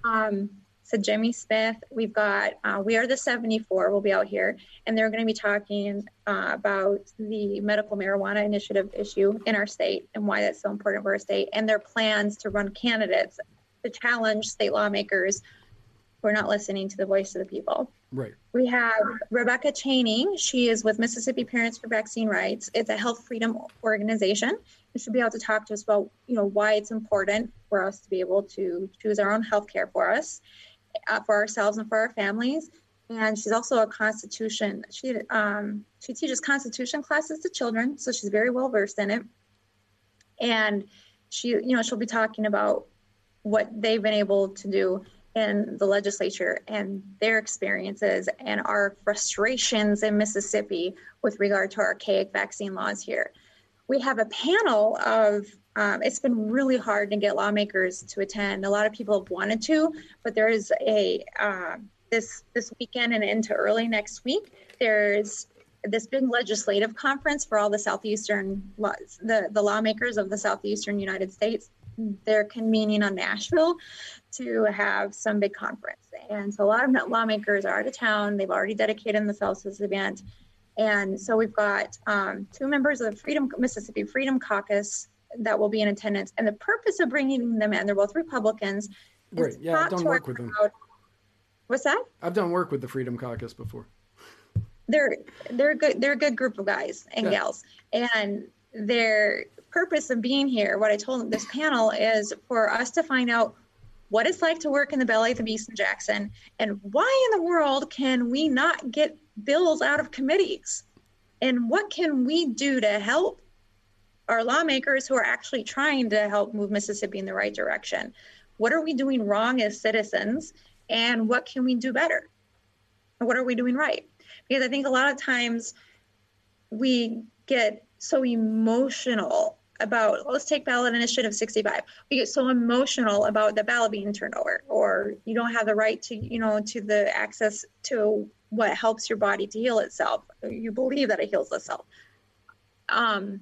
Um, so Jimmy Smith, we've got uh, we are the 74. We'll be out here, and they're going to be talking uh, about the medical marijuana initiative issue in our state and why that's so important for our state, and their plans to run candidates to challenge state lawmakers who are not listening to the voice of the people. Right. We have Rebecca Cheney. She is with Mississippi Parents for Vaccine Rights. It's a health freedom organization. And she'll be able to talk to us about, you know, why it's important for us to be able to choose our own health care for us, uh, for ourselves and for our families. And she's also a constitution. She um, she teaches constitution classes to children, so she's very well versed in it. And she, you know, she'll be talking about what they've been able to do in the legislature and their experiences and our frustrations in Mississippi with regard to archaic vaccine laws here. We have a panel of, um, it's been really hard to get lawmakers to attend. A lot of people have wanted to, but there is a, uh, this, this weekend and into early next week, there's this big legislative conference for all the southeastern the, the lawmakers of the southeastern United States. They're convening on Nashville to have some big conference. And so a lot of lawmakers are out of town. They've already dedicated themselves to this event. And so we've got um, two members of the Freedom Mississippi Freedom Caucus that will be in attendance. And the purpose of bringing them in, they're both Republicans. is Right. to Yeah, I've done work with them. What's that? I've done work with the Freedom Caucus before. they're they're good they're a good group of guys and Yeah. gals and their purpose of being here what i told this panel is for us to find out what it's like to work in the belly of the beast in jackson and why in the world can we not get bills out of committees and what can we do to help our lawmakers who are actually trying to help move mississippi in the right direction. What are we doing wrong as citizens and what can we do better? And what are we doing right? Because I think a lot of times we get so emotional about let's take ballot initiative 65 we get so emotional about the ballot being turned over or you don't have the right to you know to the access to what helps your body to heal itself. You believe that it heals itself. Um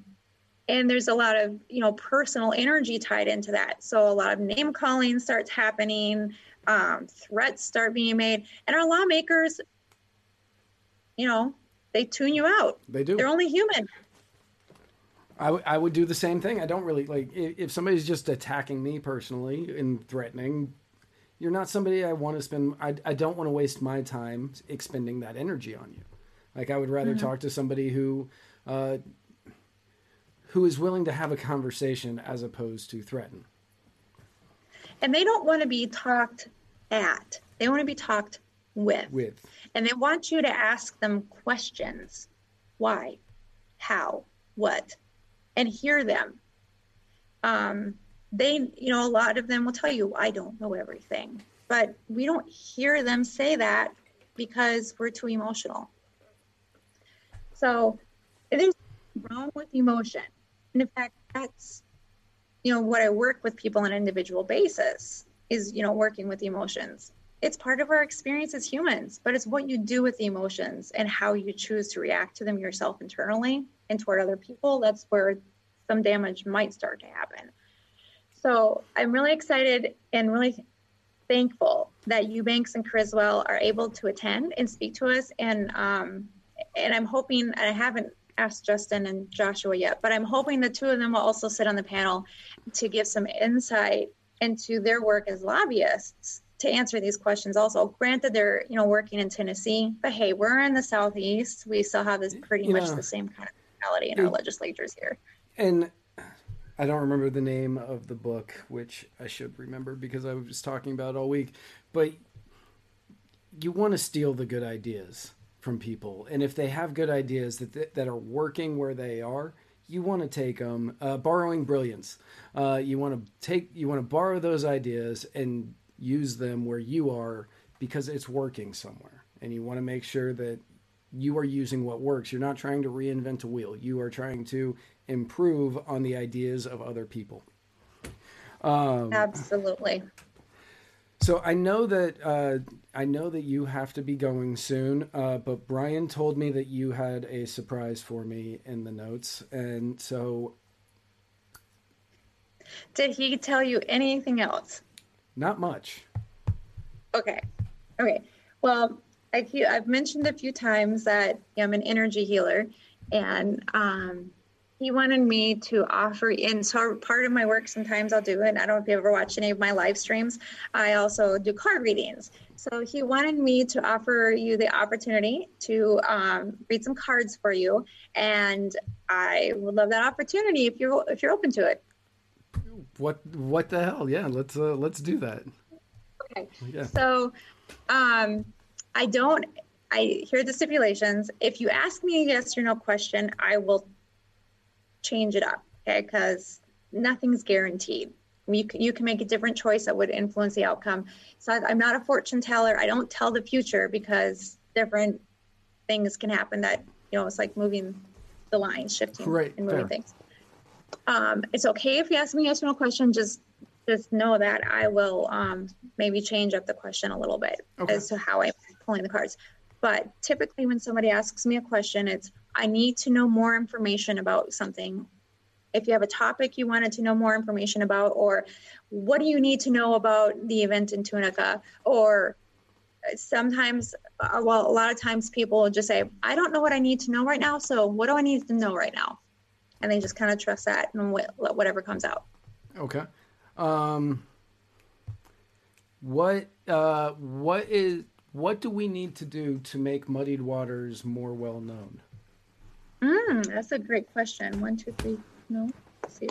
and there's a lot of you know personal energy tied into that so a lot of name calling starts happening um, threats start being made and our lawmakers you know, they tune you out. They do. They're only human. I, w- I would do the same thing. I don't really like if, if somebody's just attacking me personally and threatening. You're not somebody I want to spend. I, I don't want to waste my time expending that energy on you. Like I would rather talk to somebody who, uh, who is willing to have a conversation as opposed to threaten. And they don't want to be talked at. They want to be talked with. With And they want you to ask them questions. Why? How? What? And hear them. Um, they, you know, a lot of them will tell you, I don't know everything. But we don't hear them say that because we're too emotional. So there's nothing wrong with emotion. In fact, that's, you know, what I work with people on an individual basis is, you know, working with emotions it's part of our experience as humans, but it's what you do with the emotions and how you choose to react to them yourself internally and toward other people. That's where some damage might start to happen. So I'm really excited and really thankful that Eubanks and Carswell are able to attend and speak to us. And um, and I'm hoping, and I haven't asked Justin and Joshua yet, but I'm hoping the two of them will also sit on the panel to give some insight into their work as lobbyists to answer these questions also. Granted they're you know working in tennessee but hey we're in the southeast. We still have this pretty you much know, the same kind of reality in our legislatures here. And i don't remember the name of the book which i should remember because i was just talking about all week but you want to steal the good ideas from people and if they have good ideas that that are working where they are you want to take them uh, borrowing brilliance uh, you want to take you want to borrow those ideas and use them where you are because it's working somewhere. And you want to make sure that you are using what works. You're not trying to reinvent a wheel. You are trying to improve on the ideas of other people. Um, Absolutely. So I know that uh, I know that you have to be going soon, uh, but Brian told me that you had a surprise for me in the notes, and so. Did he tell you anything else? Not much. Okay. Okay. Well, I I've mentioned a few times that I'm an energy healer, and um, he wanted me to offer in so part of my work sometimes i'll do it i don't know if you ever watch any of my live streams i also do card readings so he wanted me to offer you the opportunity to um, read some cards for you and i would love that opportunity if you're if you're open to it what what the hell? Yeah, let's uh, let's do that. Okay. Yeah. So, um, I don't. I hear the stipulations. If you ask me a yes or no question, I will change it up. Okay, because nothing's guaranteed. You can, you can make a different choice that would influence the outcome. So I'm not a fortune teller. I don't tell the future because different things can happen that you know it's like moving the lines, shifting right, and moving fair. things. Um, it's okay if you ask me yes or no question. Just just know that I will um, maybe change up the question a little bit okay. as to how I'm pulling the cards. But typically, when somebody asks me a question, it's I need to know more information about something. If you have a topic you wanted to know more information about, or what do you need to know about the event in Tunica, or sometimes, uh, well, a lot of times people just say, I don't know what I need to know right now. So, what do I need to know right now? and they just kind of trust that and wh- whatever comes out. Okay. Um, what uh, what is what do we need to do to make Muddied Waters more well known? Mm, that's a great question. One, two, three. No, see.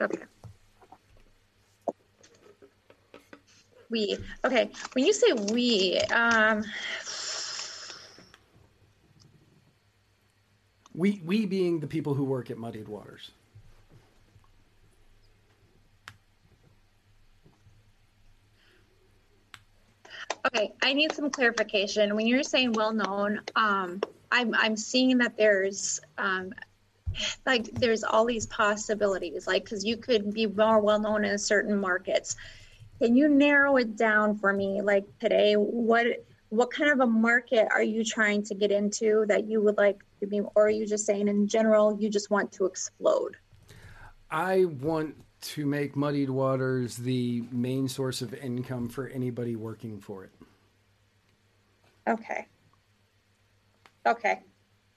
Okay. We. Okay. When you say we, um, we we being the people who work at Muddied Waters. Okay, I need some clarification. When you're saying well known, um, I'm I'm seeing that there's um, like there's all these possibilities, like because you could be more well known in certain markets. Can you narrow it down for me, like today? What what kind of a market are you trying to get into that you would like to be, or are you just saying in general you just want to explode? I want to make Muddied Waters the main source of income for anybody working for it. Okay. Okay.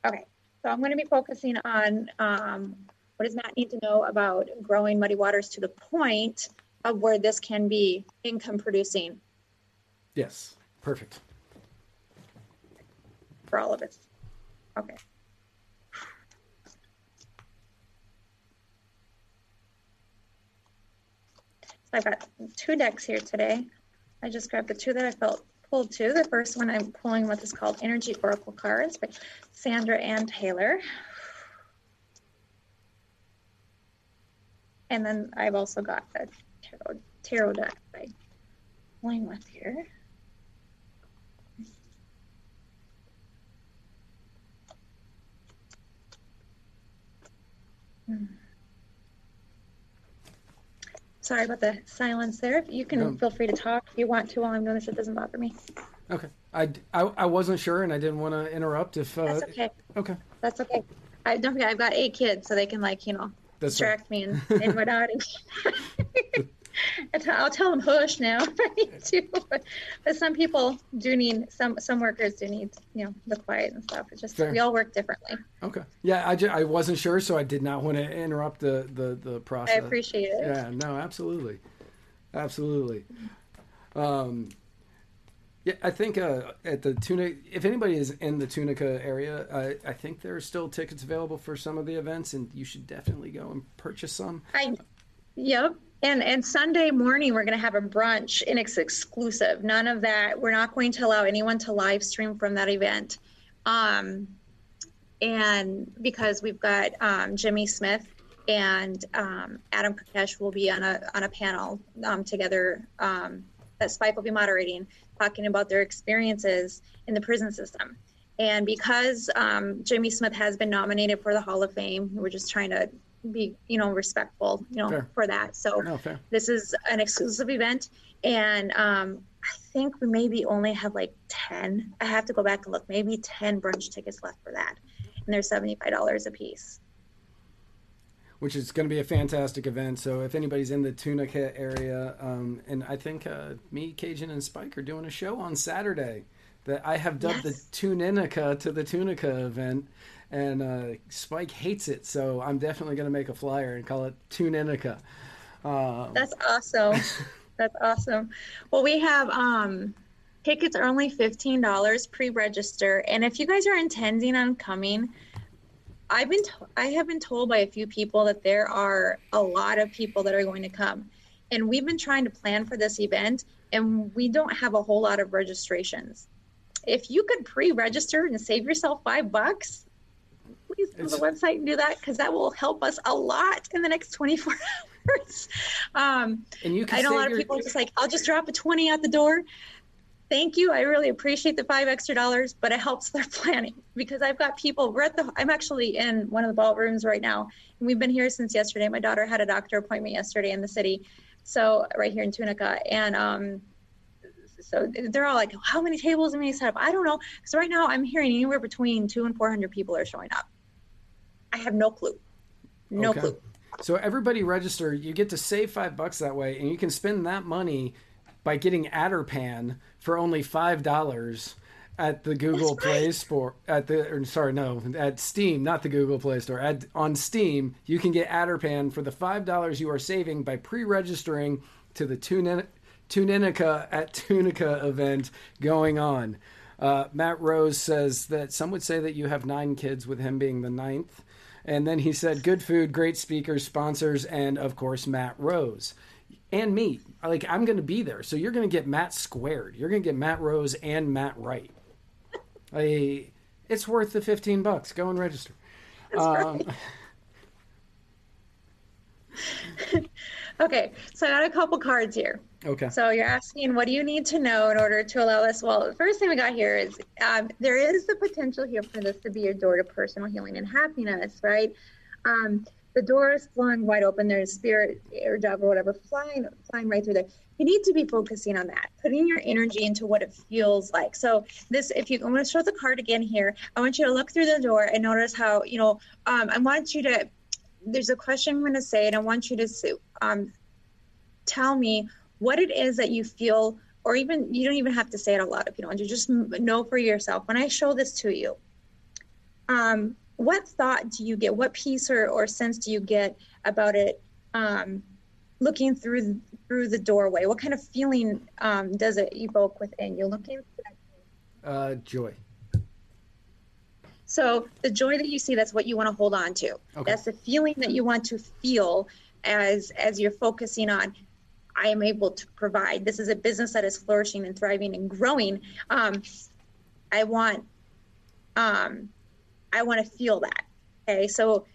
Okay. So I'm going to be focusing on um, what does Matt need to know about growing Muddy Waters to the point of where this can be income producing. Yes, perfect. For all of us. Okay. I've got two decks here today. I just grabbed the two that I felt pulled to. The first one I'm pulling what is called Energy Oracle cards by Sandra Anne Taylor. And then I've also got a tarot, tarot deck by playing with here. Hmm. Sorry about the silence there. You can No. feel free to talk if you want to while I'm doing this. It doesn't bother me. Okay. I, I, I wasn't sure and I didn't want to interrupt if. Uh, That's okay. Okay. That's okay. I don't forget I've got eight kids, so they can like you know That's right. distract me and, and whatnot. I'll tell them hush now if I need to. But, but some people do need some some workers do need you know the quiet and stuff. It's just Fair. we all work differently. Okay. Yeah, I, ju- I wasn't sure, so I did not want to interrupt the, the, the process. I appreciate it. Yeah, no, absolutely. Absolutely. Um, yeah, I think uh, at the Tunica, if anybody is in the Tunica area, I, I think there are still tickets available for some of the events, and you should definitely go and purchase some. I, yep. And and Sunday morning we're going to have a brunch, and it's exclusive. None of that. We're not going to allow anyone to live stream from that event. Um, and because we've got um, Jimmy Smith and um, Adam Kokesh will be on a on a panel um, together um, that Spike will be moderating, talking about their experiences in the prison system. And because um, Jimmy Smith has been nominated for the Hall of Fame, we're just trying to be, you know, respectful, you know, Fair. for that. So No, this is an exclusive event, and um, I think we maybe only have like ten. I have to go back and look. Maybe ten brunch tickets left for that, and they're seventy five dollars a piece. which is going to be a fantastic event. So if anybody's in the Tunica area, um, and I think uh, me, Cajun, and Spike are doing a show on Saturday that I have dubbed Yes. the Tunica to the Tunica event, and uh, Spike hates it, so I'm definitely going to make a flyer and call it Tunica. Um, That's awesome. That's awesome. Well, we have um, tickets are only fifteen dollars pre-register, and if you guys are intending on coming, I've been to- I have been told by a few people that there are a lot of people that are going to come, and we've been trying to plan for this event, and we don't have a whole lot of registrations. If you could pre-register and save yourself five bucks, please go to the website and do that because that will help us a lot in the next 24 hours. Um, and you can I know a lot of people are just like, I'll just drop a 20 at the door. Thank you. I really appreciate the five extra dollars, but it helps their planning because I've got people. We're at the, I'm actually in one of the ballrooms right now, and we've been here since yesterday. My daughter had a doctor appointment yesterday in the city, so right here in Tunica, and um, so they're all like, "How many tables am I set up?" I don't know, because right now I'm hearing anywhere between two and four hundred people are showing up. I have no clue, no Okay. clue. So everybody register. You get to save five bucks that way, and you can spend that money by getting Adderpan for only five dollars at the Google That's right. Play Store. At the or, sorry, no, at Steam, not the Google Play Store. At on Steam, you can get Adderpan for the five dollars you are saving by pre-registering to the Tunin- Tunica at Tunica event going on. Uh, Matt Rose says that some would say that you have nine kids, with him being the ninth. And then he said, good food, great speakers, sponsors, and of course, Matt Rose. And me. Like, I'm going to be there. So you're going to get Matt squared. You're going to get Matt Rose and Matt Wright. I, it's worth the 15 bucks. Go and register. Um, Okay, so I got a couple cards here. Okay. So you're asking, what do you need to know in order to allow this? Well, the first thing we got here is um, there is the potential here for this to be a door to personal healing and happiness, right? Um, the door is flung wide open. There's spirit, air dove, or whatever flying, flying right through there. You need to be focusing on that, putting your energy into what it feels like. So this, if you, I'm going to show the card again here. I want you to look through the door and notice how, you know, um, I want you to. There's a question I'm going to say, and I want you to um, tell me what it is that you feel, or even you don't even have to say it out loud if you don't want to. Just know for yourself. When I show this to you, um, what thought do you get? What piece or, or sense do you get about it? Um, looking through through the doorway, what kind of feeling um, does it evoke within you? Looking. Uh, joy. So the joy that you see, that's what you want to hold on to. Okay. That's the feeling that you want to feel as as you're focusing on. I am able to provide. This is a business that is flourishing and thriving and growing. Um, I want, um, I want to feel that. Okay, so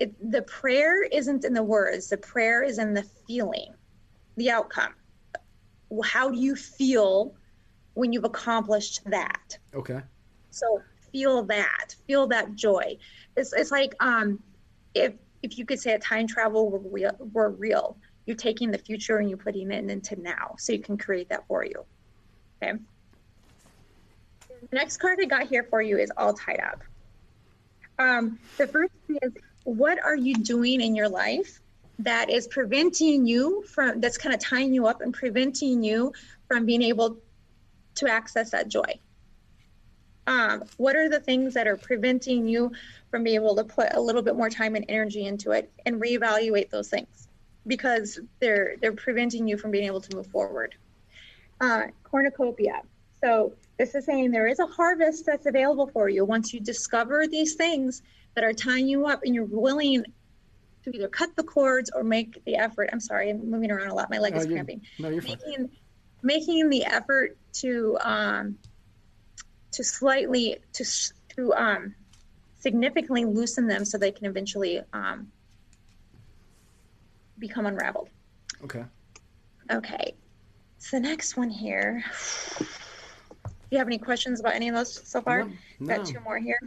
it, the prayer isn't in the words. The prayer is in the feeling, the outcome. How do you feel when you've accomplished that? Okay. So feel that, feel that joy. It's, it's like um, if if you could say a time travel were real, were real, you're taking the future and you're putting it into now, so you can create that for you. Okay. The next card I got here for you is all tied up. Um, the first thing is what are you doing in your life that is preventing you from that's kind of tying you up and preventing you from being able to access that joy um, what are the things that are preventing you from being able to put a little bit more time and energy into it and reevaluate those things because they're they're preventing you from being able to move forward uh, cornucopia so this is saying there is a harvest that's available for you once you discover these things that are tying you up and you're willing to either cut the cords or make the effort. I'm sorry, I'm moving around a lot. My leg is cramping. No, you're fine. Making, making the effort to um, to slightly to to um, significantly loosen them so they can eventually um, become unraveled. Okay. Okay. So the next one here. Do you have any questions about any of those so far? No, Got two more here.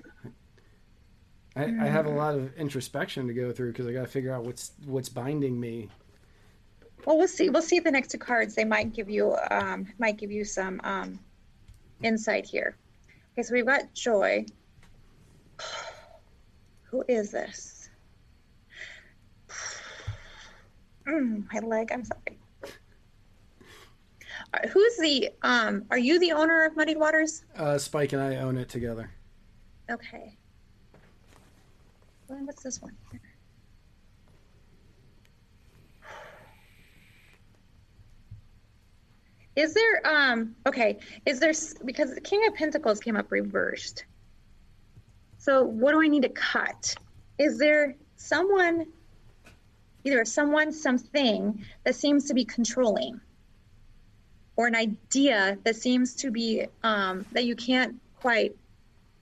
I, I have a lot of introspection to go through because I got to figure out what's what's binding me. Well, we'll see. We'll see the next two cards. They might give you um, might give you some um, insight here. Okay, so we've got Joy. Who is this? Mm, my leg. I'm sorry. Uh, Who's the? Um, are you the owner of Muddied Waters? Uh, Spike and I own it together. Okay. Well, what's this one? here? Is there um okay, is there because the King of Pentacles came up reversed. So what do I need to cut? Is there someone either someone something that seems to be controlling or an idea that seems to be um that you can't quite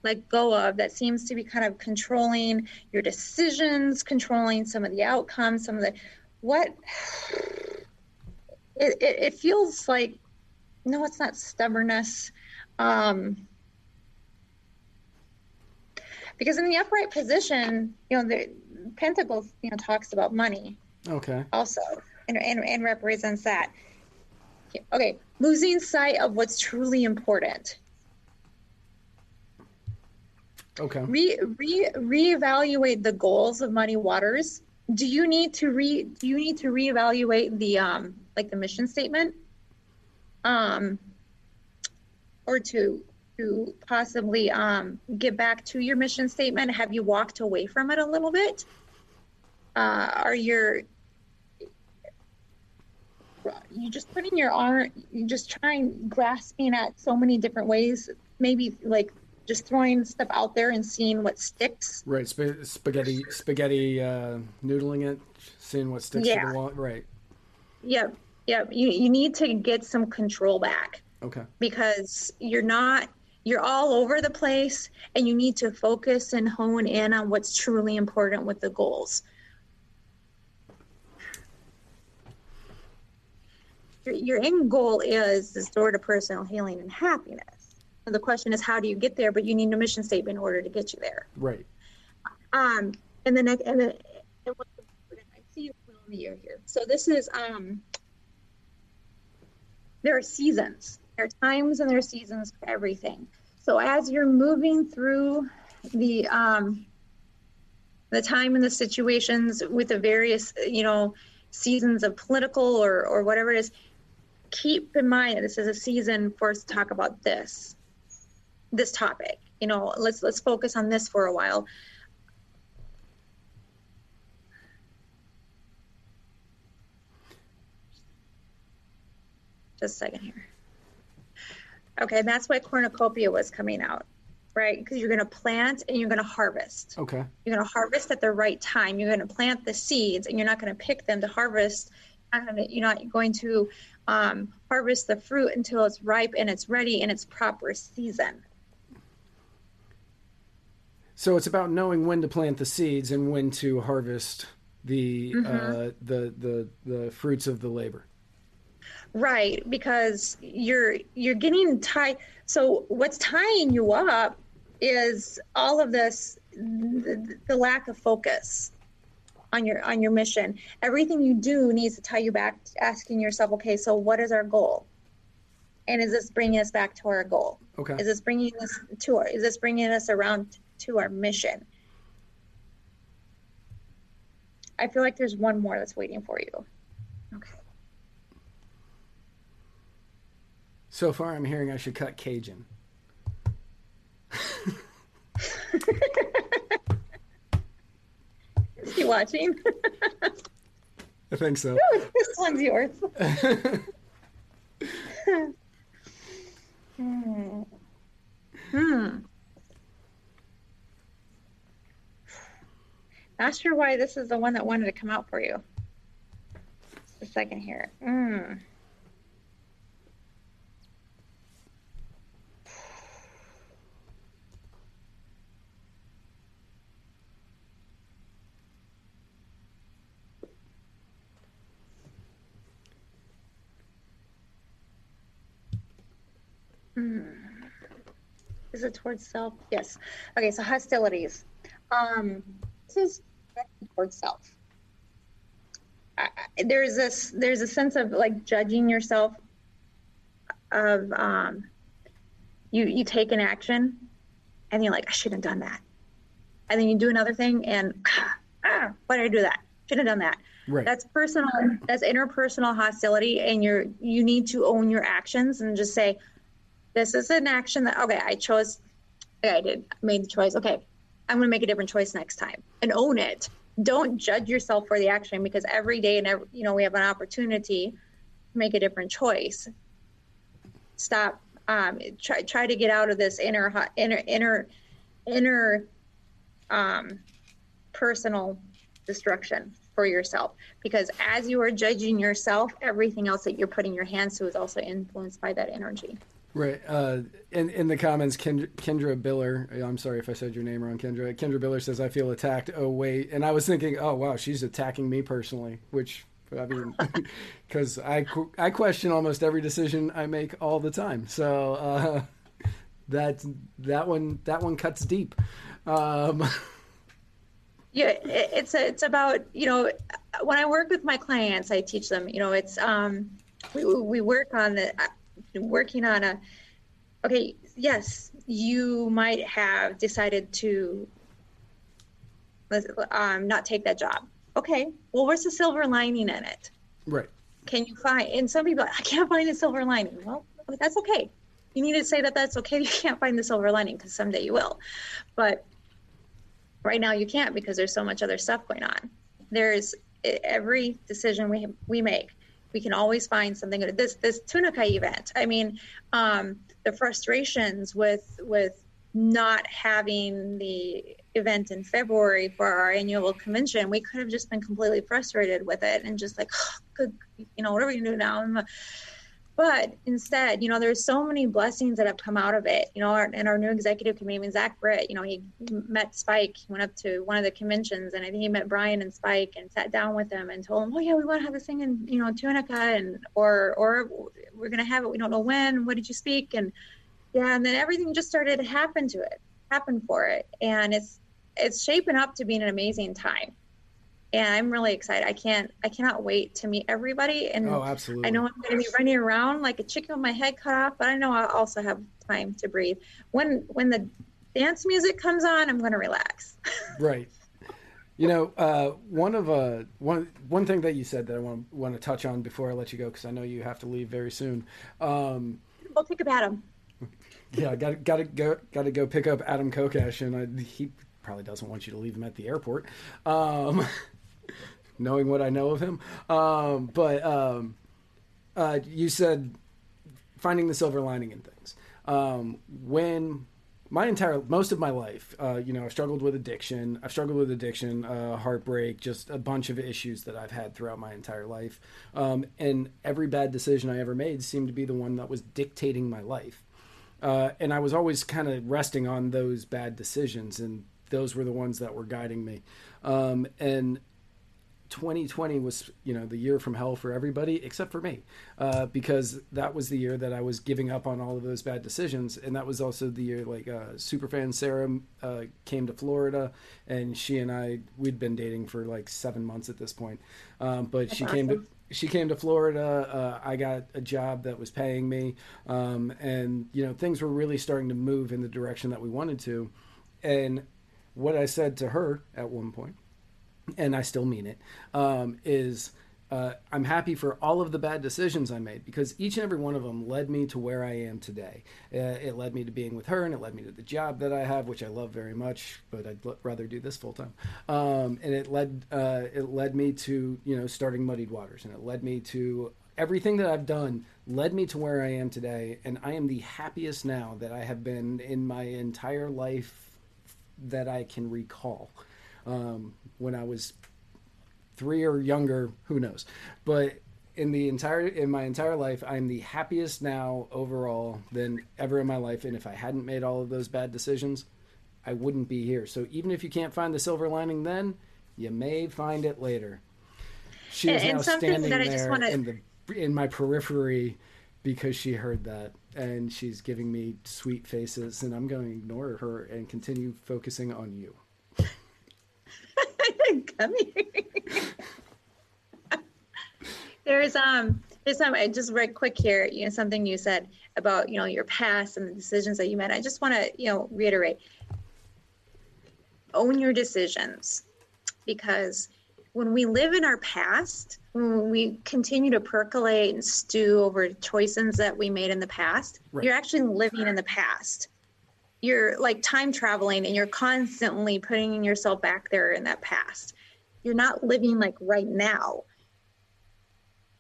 let go of that seems to be kind of controlling your decisions, controlling some of the outcomes, some of the what it, it, it feels like no, it's not stubbornness. Um, because in the upright position, you know, the Pentacles, you know, talks about money Okay. also and, and, and represents that. Okay, losing sight of what's truly important. Okay. re, re reevaluate the goals of Muddy Waters. Do you need to re do you need to reevaluate the um like the mission statement? Um or to to possibly um get back to your mission statement? Have you walked away from it a little bit? Uh are your you just putting your arm you just trying grasping at so many different ways maybe like just throwing stuff out there and seeing what sticks. Right. Sp- spaghetti. Spaghetti. Uh, noodling it. Seeing what sticks to Yeah. the wall. Right. Yep, yep. You you need to get some control back Okay. because you're not you're all over the place and you need to focus and hone in on what's truly important with the goals. Your, your end goal is this door to personal healing and happiness. And the question is, how do you get there? But you need a mission statement in order to get you there. Right. Um, and then, I- and then, and what's important, I see you of the year here. So this is, um, there are seasons. There are times and there are seasons for everything. So as you're moving through the, um, the time and the situations with the various, you know, seasons of political or, or whatever it is, keep in mind that this is a season for us to talk about this, this topic. You know, let's let's focus on this for a while. Just a second here. Okay, and that's why cornucopia was coming out, right? Because you're going to plant and you're going to harvest. Okay. You're going to harvest at the right time. You're going to plant the seeds, and you're not going to pick them to harvest. You're not going to um, harvest the fruit until it's ripe and it's ready in its proper season. So it's about knowing when to plant the seeds and when to harvest the Mm-hmm. uh, the the the fruits of the labor. Right, because you're you're getting tied. So what's tying you up is all of this, the, the lack of focus. on your on your mission. Everything you do needs to tie you back to asking yourself, okay, so what is our goal? And is this bringing us back to our goal? Okay. Is this bringing us to our? Is this bringing us around to our mission? I feel like there's one more that's waiting for you. Okay. So far, I'm hearing I should cut Cajun. Is he watching? I think so. this one's yours. hmm. Hmm. Not sure why this is the one that wanted to come out for you. Just a second here. Mm. Mm. Is it towards self? Yes. Okay, so hostilities. Um, this is towards self. I, there's this there's a sense of like judging yourself of um, you you take an action and you're like I shouldn't have done that, and then you do another thing and ah, why did I do that? Should have done that. Right. That's personal. That's interpersonal hostility, and you're you need to own your actions and just say, this is an action that okay, I chose. Okay, I did made the choice. Okay, I'm going to make a different choice next time and own it. Don't judge yourself for the action because every day and every, you know we have an opportunity to make a different choice. Stop. Um, try try to get out of this inner inner inner inner um, personal destruction for yourself because as you are judging yourself everything else that you're putting your hands to is also influenced by that energy Right. Uh, in in the comments, Kendra, Kendra Biller. I'm sorry if I said your name wrong, Kendra. Kendra Biller says I feel attacked. Oh wait, and I was thinking, oh wow, she's attacking me personally, which I mean, because I I question almost every decision I make all the time. So uh, that that one that one cuts deep. Um, yeah, it's it's about you know when I work with my clients, I teach them. You know, it's um, we we work on the working on a okay yes you might have decided to um, not take that job. Okay well where's the silver lining in it? Right. Can you find and some people i can't find the silver lining. Well that's okay. You need to say that that's okay you can't find the silver lining because someday you will. But right now you can't because there's so much other stuff going on. There's every decision we we make we can always find something. This this Tunica event. I mean, um, the frustrations with with not having the event in February for our annual convention, we could have just been completely frustrated with it and just like, oh, good, you know, what are we gonna do now? But instead, you know, there's so many blessings that have come out of it. You know, our, and our new executive committee, Zach Britt, you know, he met Spike. He went up to one of the conventions, and I think he met Brian and Spike and sat down with them and told them, "Oh yeah, we want to have this thing in, you know, Tunica, and or or we're gonna have it. We don't know when. What did you speak?" And yeah, and then everything just started to happen to it, happen for it, and it's it's shaping up to be an amazing time and I'm really excited. I can't, I cannot wait to meet everybody. And oh, absolutely. I know I'm going to be running around like a chicken with my head cut off, but I know I'll also have time to breathe. When when the dance music comes on, I'm going to relax. right. You know, uh, one of uh, one one thing that you said that I want want to touch on before I let you go because I know you have to leave very soon. Um, we'll think about him. Yeah, got got to go got to go pick up Adam Kokesh, and I, he probably doesn't want you to leave him at the airport. Um, knowing what I know of him. Um, but um, uh, you said finding the silver lining in things. Um, when my entire most of my life, uh, you know, I've struggled with addiction. I've struggled with addiction, uh, heartbreak, just a bunch of issues that I've had throughout my entire life. Um, and every bad decision I ever made seemed to be the one that was dictating my life. Uh, and I was always kind of resting on those bad decisions, and those were the ones that were guiding me. Um, and 2020 was you know the year from hell for everybody except for me uh, because that was the year that I was giving up on all of those bad decisions and that was also the year like uh, superfan Sarah uh, came to Florida and she and I we'd been dating for like seven months at this point um, but That's she awesome. came to she came to Florida. Uh, I got a job that was paying me, um, and you know things were really starting to move in the direction that we wanted to. And what I said to her at one point and I still mean it, um, is uh, I'm happy for all of the bad decisions I made because each and every one of them led me to where I am today. Uh, it led me to being with her, and it led me to the job that I have, which I love very much, but I'd rather do this full time. Um, and it led uh, it led me to you know starting Muddied Waters, and it led me to everything that I've done led me to where I am today, and I am the happiest now that I have been in my entire life that I can recall um, when I was three or younger. Who knows? But in the entire in my entire life, I'm the happiest now overall than ever in my life. And if I hadn't made all of those bad decisions, I wouldn't be here. So even if you can't find the silver lining then, you may find it later. She is now standing there wanna... in the in my periphery because she heard that and she's giving me sweet faces and I'm going to ignore her and continue focusing on you. Come here. there's um there's some just very quick here, you know, something you said about, you know, your past and the decisions that you made. I just want to, you know, reiterate. Own your decisions because when we live in our past, when we continue to percolate and stew over choices that we made in the past, right. you're actually living in the past you're like time traveling and you're constantly putting yourself back there in that past. You're not living like right now.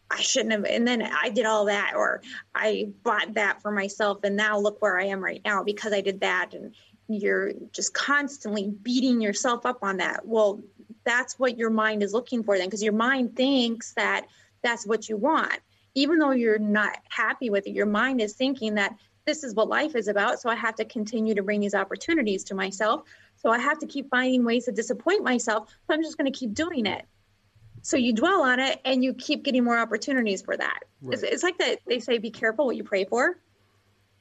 I shouldn't have, and then I did all that, or I bought that for myself, and now look where I am right now because I did that. And you're just constantly beating yourself up on that. Well, that's what your mind is looking for then, because your mind thinks that that's what you want. Even though you're not happy with it, your mind is thinking that this is what life is about. So I have to continue to bring these opportunities to myself. So I have to keep finding ways to disappoint myself. So I'm just going to keep doing it. So you dwell on it and you keep getting more opportunities for that. Right. It's, it's, like that they say, be careful what you pray for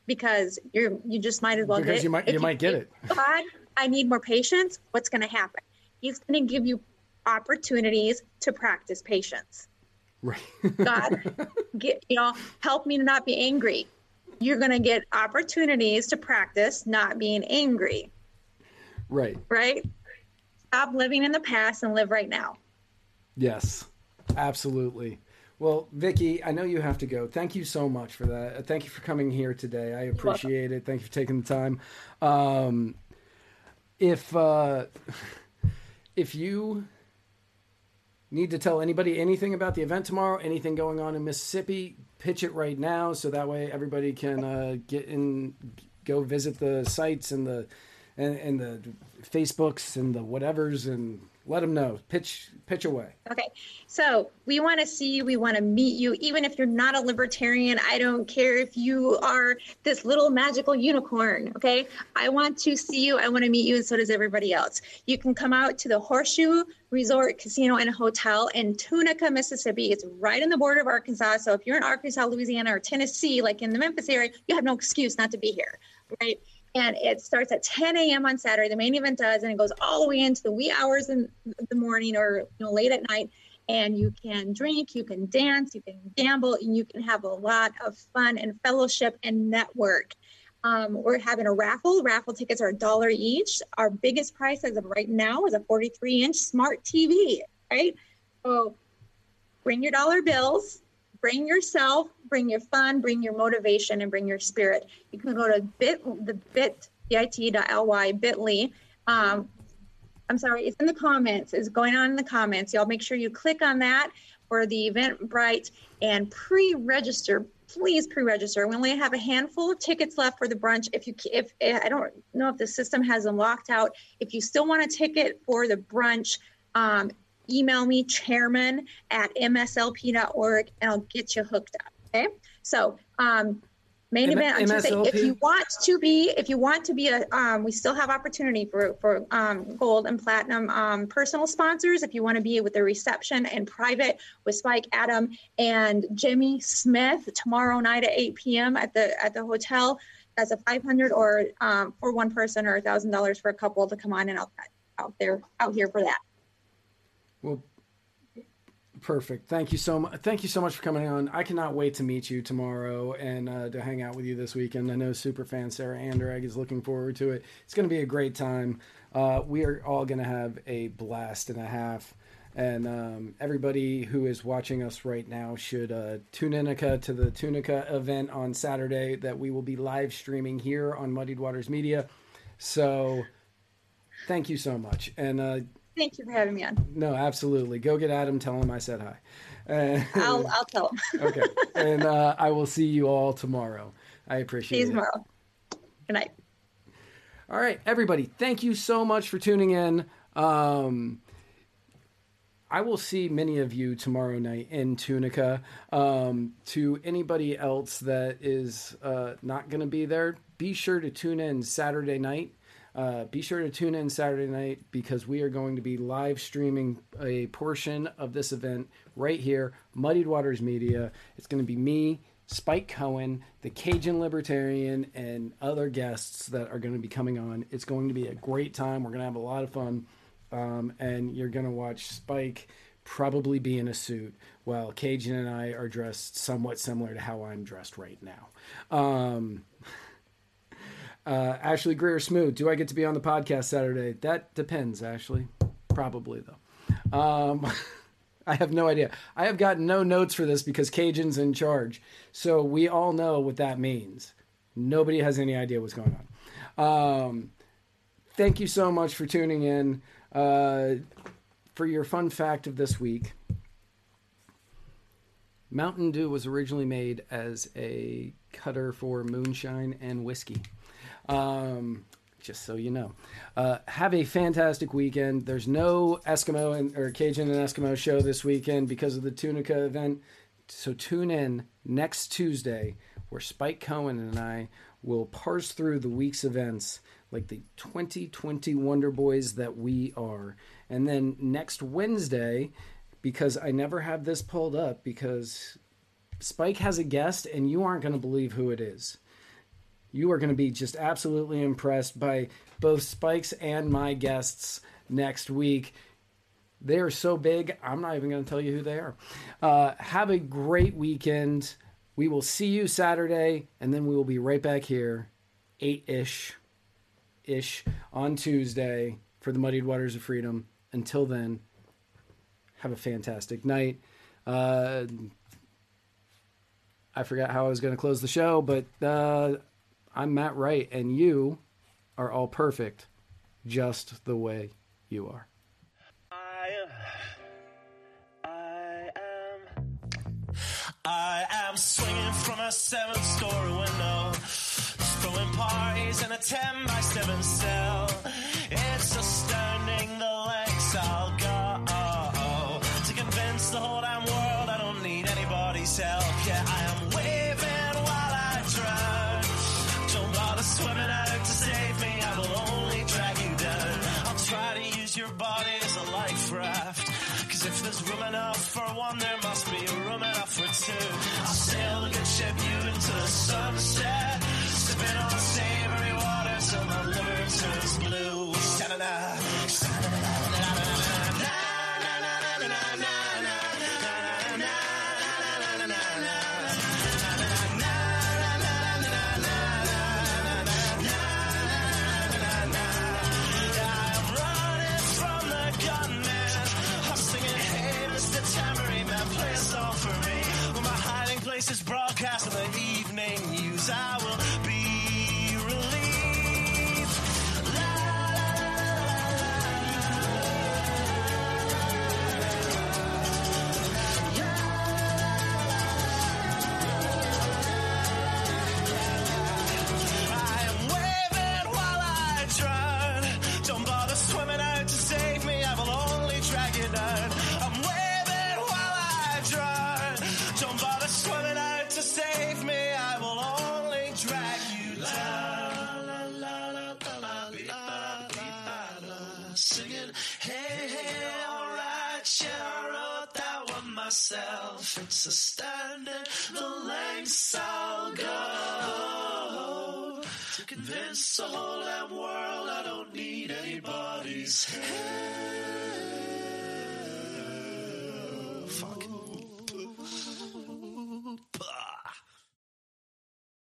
because you're, you just might as well because get you might, you, you might get it. God, I need more patience. What's going to happen? He's going to give you opportunities to practice patience. Right. God, get, you know, help me to not be angry you're going to get opportunities to practice not being angry. Right. Right? Stop living in the past and live right now. Yes, absolutely. Well, Vicki, I know you have to go. Thank you so much for that. Thank you for coming here today. I appreciate it. Thank you for taking the time. Um, if uh, if you need to tell anybody anything about the event tomorrow, anything going on in Mississippi, pitch it right now so that way everybody can uh, get in, go visit the sites and the and, and the Facebooks and the whatevers and let them know. Pitch pitch away. Okay. So we want to see you. We want to meet you. Even if you're not a libertarian, I don't care if you are this little magical unicorn. Okay. I want to see you. I want to meet you, and so does everybody else. You can come out to the Horseshoe Resort Casino and Hotel in Tunica, Mississippi. It's right on the border of Arkansas. So if you're in Arkansas, Louisiana, or Tennessee, like in the Memphis area, you have no excuse not to be here. Right and it starts at 10 a.m. on Saturday. The main event does, and it goes all the way into the wee hours in the morning or you know late at night. And you can drink, you can dance, you can gamble, and you can have a lot of fun and fellowship and network. Um, we're having a raffle. Raffle tickets are a dollar each. Our biggest price as of right now is a 43 inch smart TV, right? So bring your dollar bills bring yourself, bring your fun, bring your motivation, and bring your spirit. You can go to bit the bit bit.ly bit.ly. Um, I'm sorry, it's in the comments. It's going on in the comments. Y'all make sure you click on that for the Eventbrite and pre-register. Please pre-register. We only have a handful of tickets left for the brunch. If you, if I don't know if the system has them locked out, if you still want a ticket for the brunch, um, email me chairman at mslp.org and I'll get you hooked up. Okay. So um, main M- event on Tuesday. If you want to be, if you want to be a, um, we still have opportunity for for um, gold and platinum um, personal sponsors. If you want to be with the reception and private with Spike, Adam, and Jimmy Smith tomorrow night at 8 p.m. at the at the hotel. That's a 500 or um, for one person or a thousand dollars for a couple to come on and out out there out here for that. Well, perfect. Thank you so much. Thank you so much for coming on. I cannot wait to meet you tomorrow and uh, to hang out with you this weekend. I know super fan Sarah Anderegg is looking forward to it. It's going to be a great time. Uh, we are all going to have a blast and a half. And um, everybody who is watching us right now should uh, tune in to the Tunica event on Saturday that we will be live streaming here on Muddied Waters Media. So thank you so much. And uh, Thank you for having me on. no, absolutely. Go get Adam. Tell him I said hi. Uh, I'll I'll tell him. okay. And uh, I will see you all tomorrow. I appreciate it. See you it. tomorrow. Good night. All right, everybody. Thank you so much for tuning in. Um, I will see many of you tomorrow night in Tunica. Um, to anybody else that is uh, not going to be there, be sure to tune in Saturday night. Uh, be sure to tune in Saturday night because we are going to be live streaming a portion of this event right here, Muddied Waters Media. It's going to be me, Spike Cohen, the Cajun Libertarian, and other guests that are going to be coming on. It's going to be a great time. We're going to have a lot of fun. Um, and you're going to watch Spike probably be in a suit while Cajun and I are dressed somewhat similar to how I'm dressed right now. Um, uh, Ashley Greer Smooth, do I get to be on the podcast Saturday? That depends, Ashley. Probably, though. Um, I have no idea. I have gotten no notes for this because Cajun's in charge. So we all know what that means. Nobody has any idea what's going on. Um, thank you so much for tuning in. Uh, for your fun fact of this week, Mountain Dew was originally made as a cutter for moonshine and whiskey. Um, just so you know. Uh, have a fantastic weekend. There's no Eskimo and, or Cajun and Eskimo show this weekend because of the Tunica event. So tune in next Tuesday where Spike Cohen and I will parse through the week's events like the 2020 Wonder Boys that we are. And then next Wednesday, because I never have this pulled up because Spike has a guest and you aren't going to believe who it is you are going to be just absolutely impressed by both Spikes and my guests next week. They are so big, I'm not even going to tell you who they are. Uh, have a great weekend. We will see you Saturday, and then we will be right back here, 8 ish, ish, on Tuesday for the Muddied Waters of Freedom. Until then, have a fantastic night. Uh, I forgot how I was going to close the show, but uh, I'm Matt Wright, and you are all perfect, just the way you are. I am. I am. I am swinging from a seventh story window, throwing parties in a 10 by 7 cell. Enough for the whole damn world I don't need anybody's help.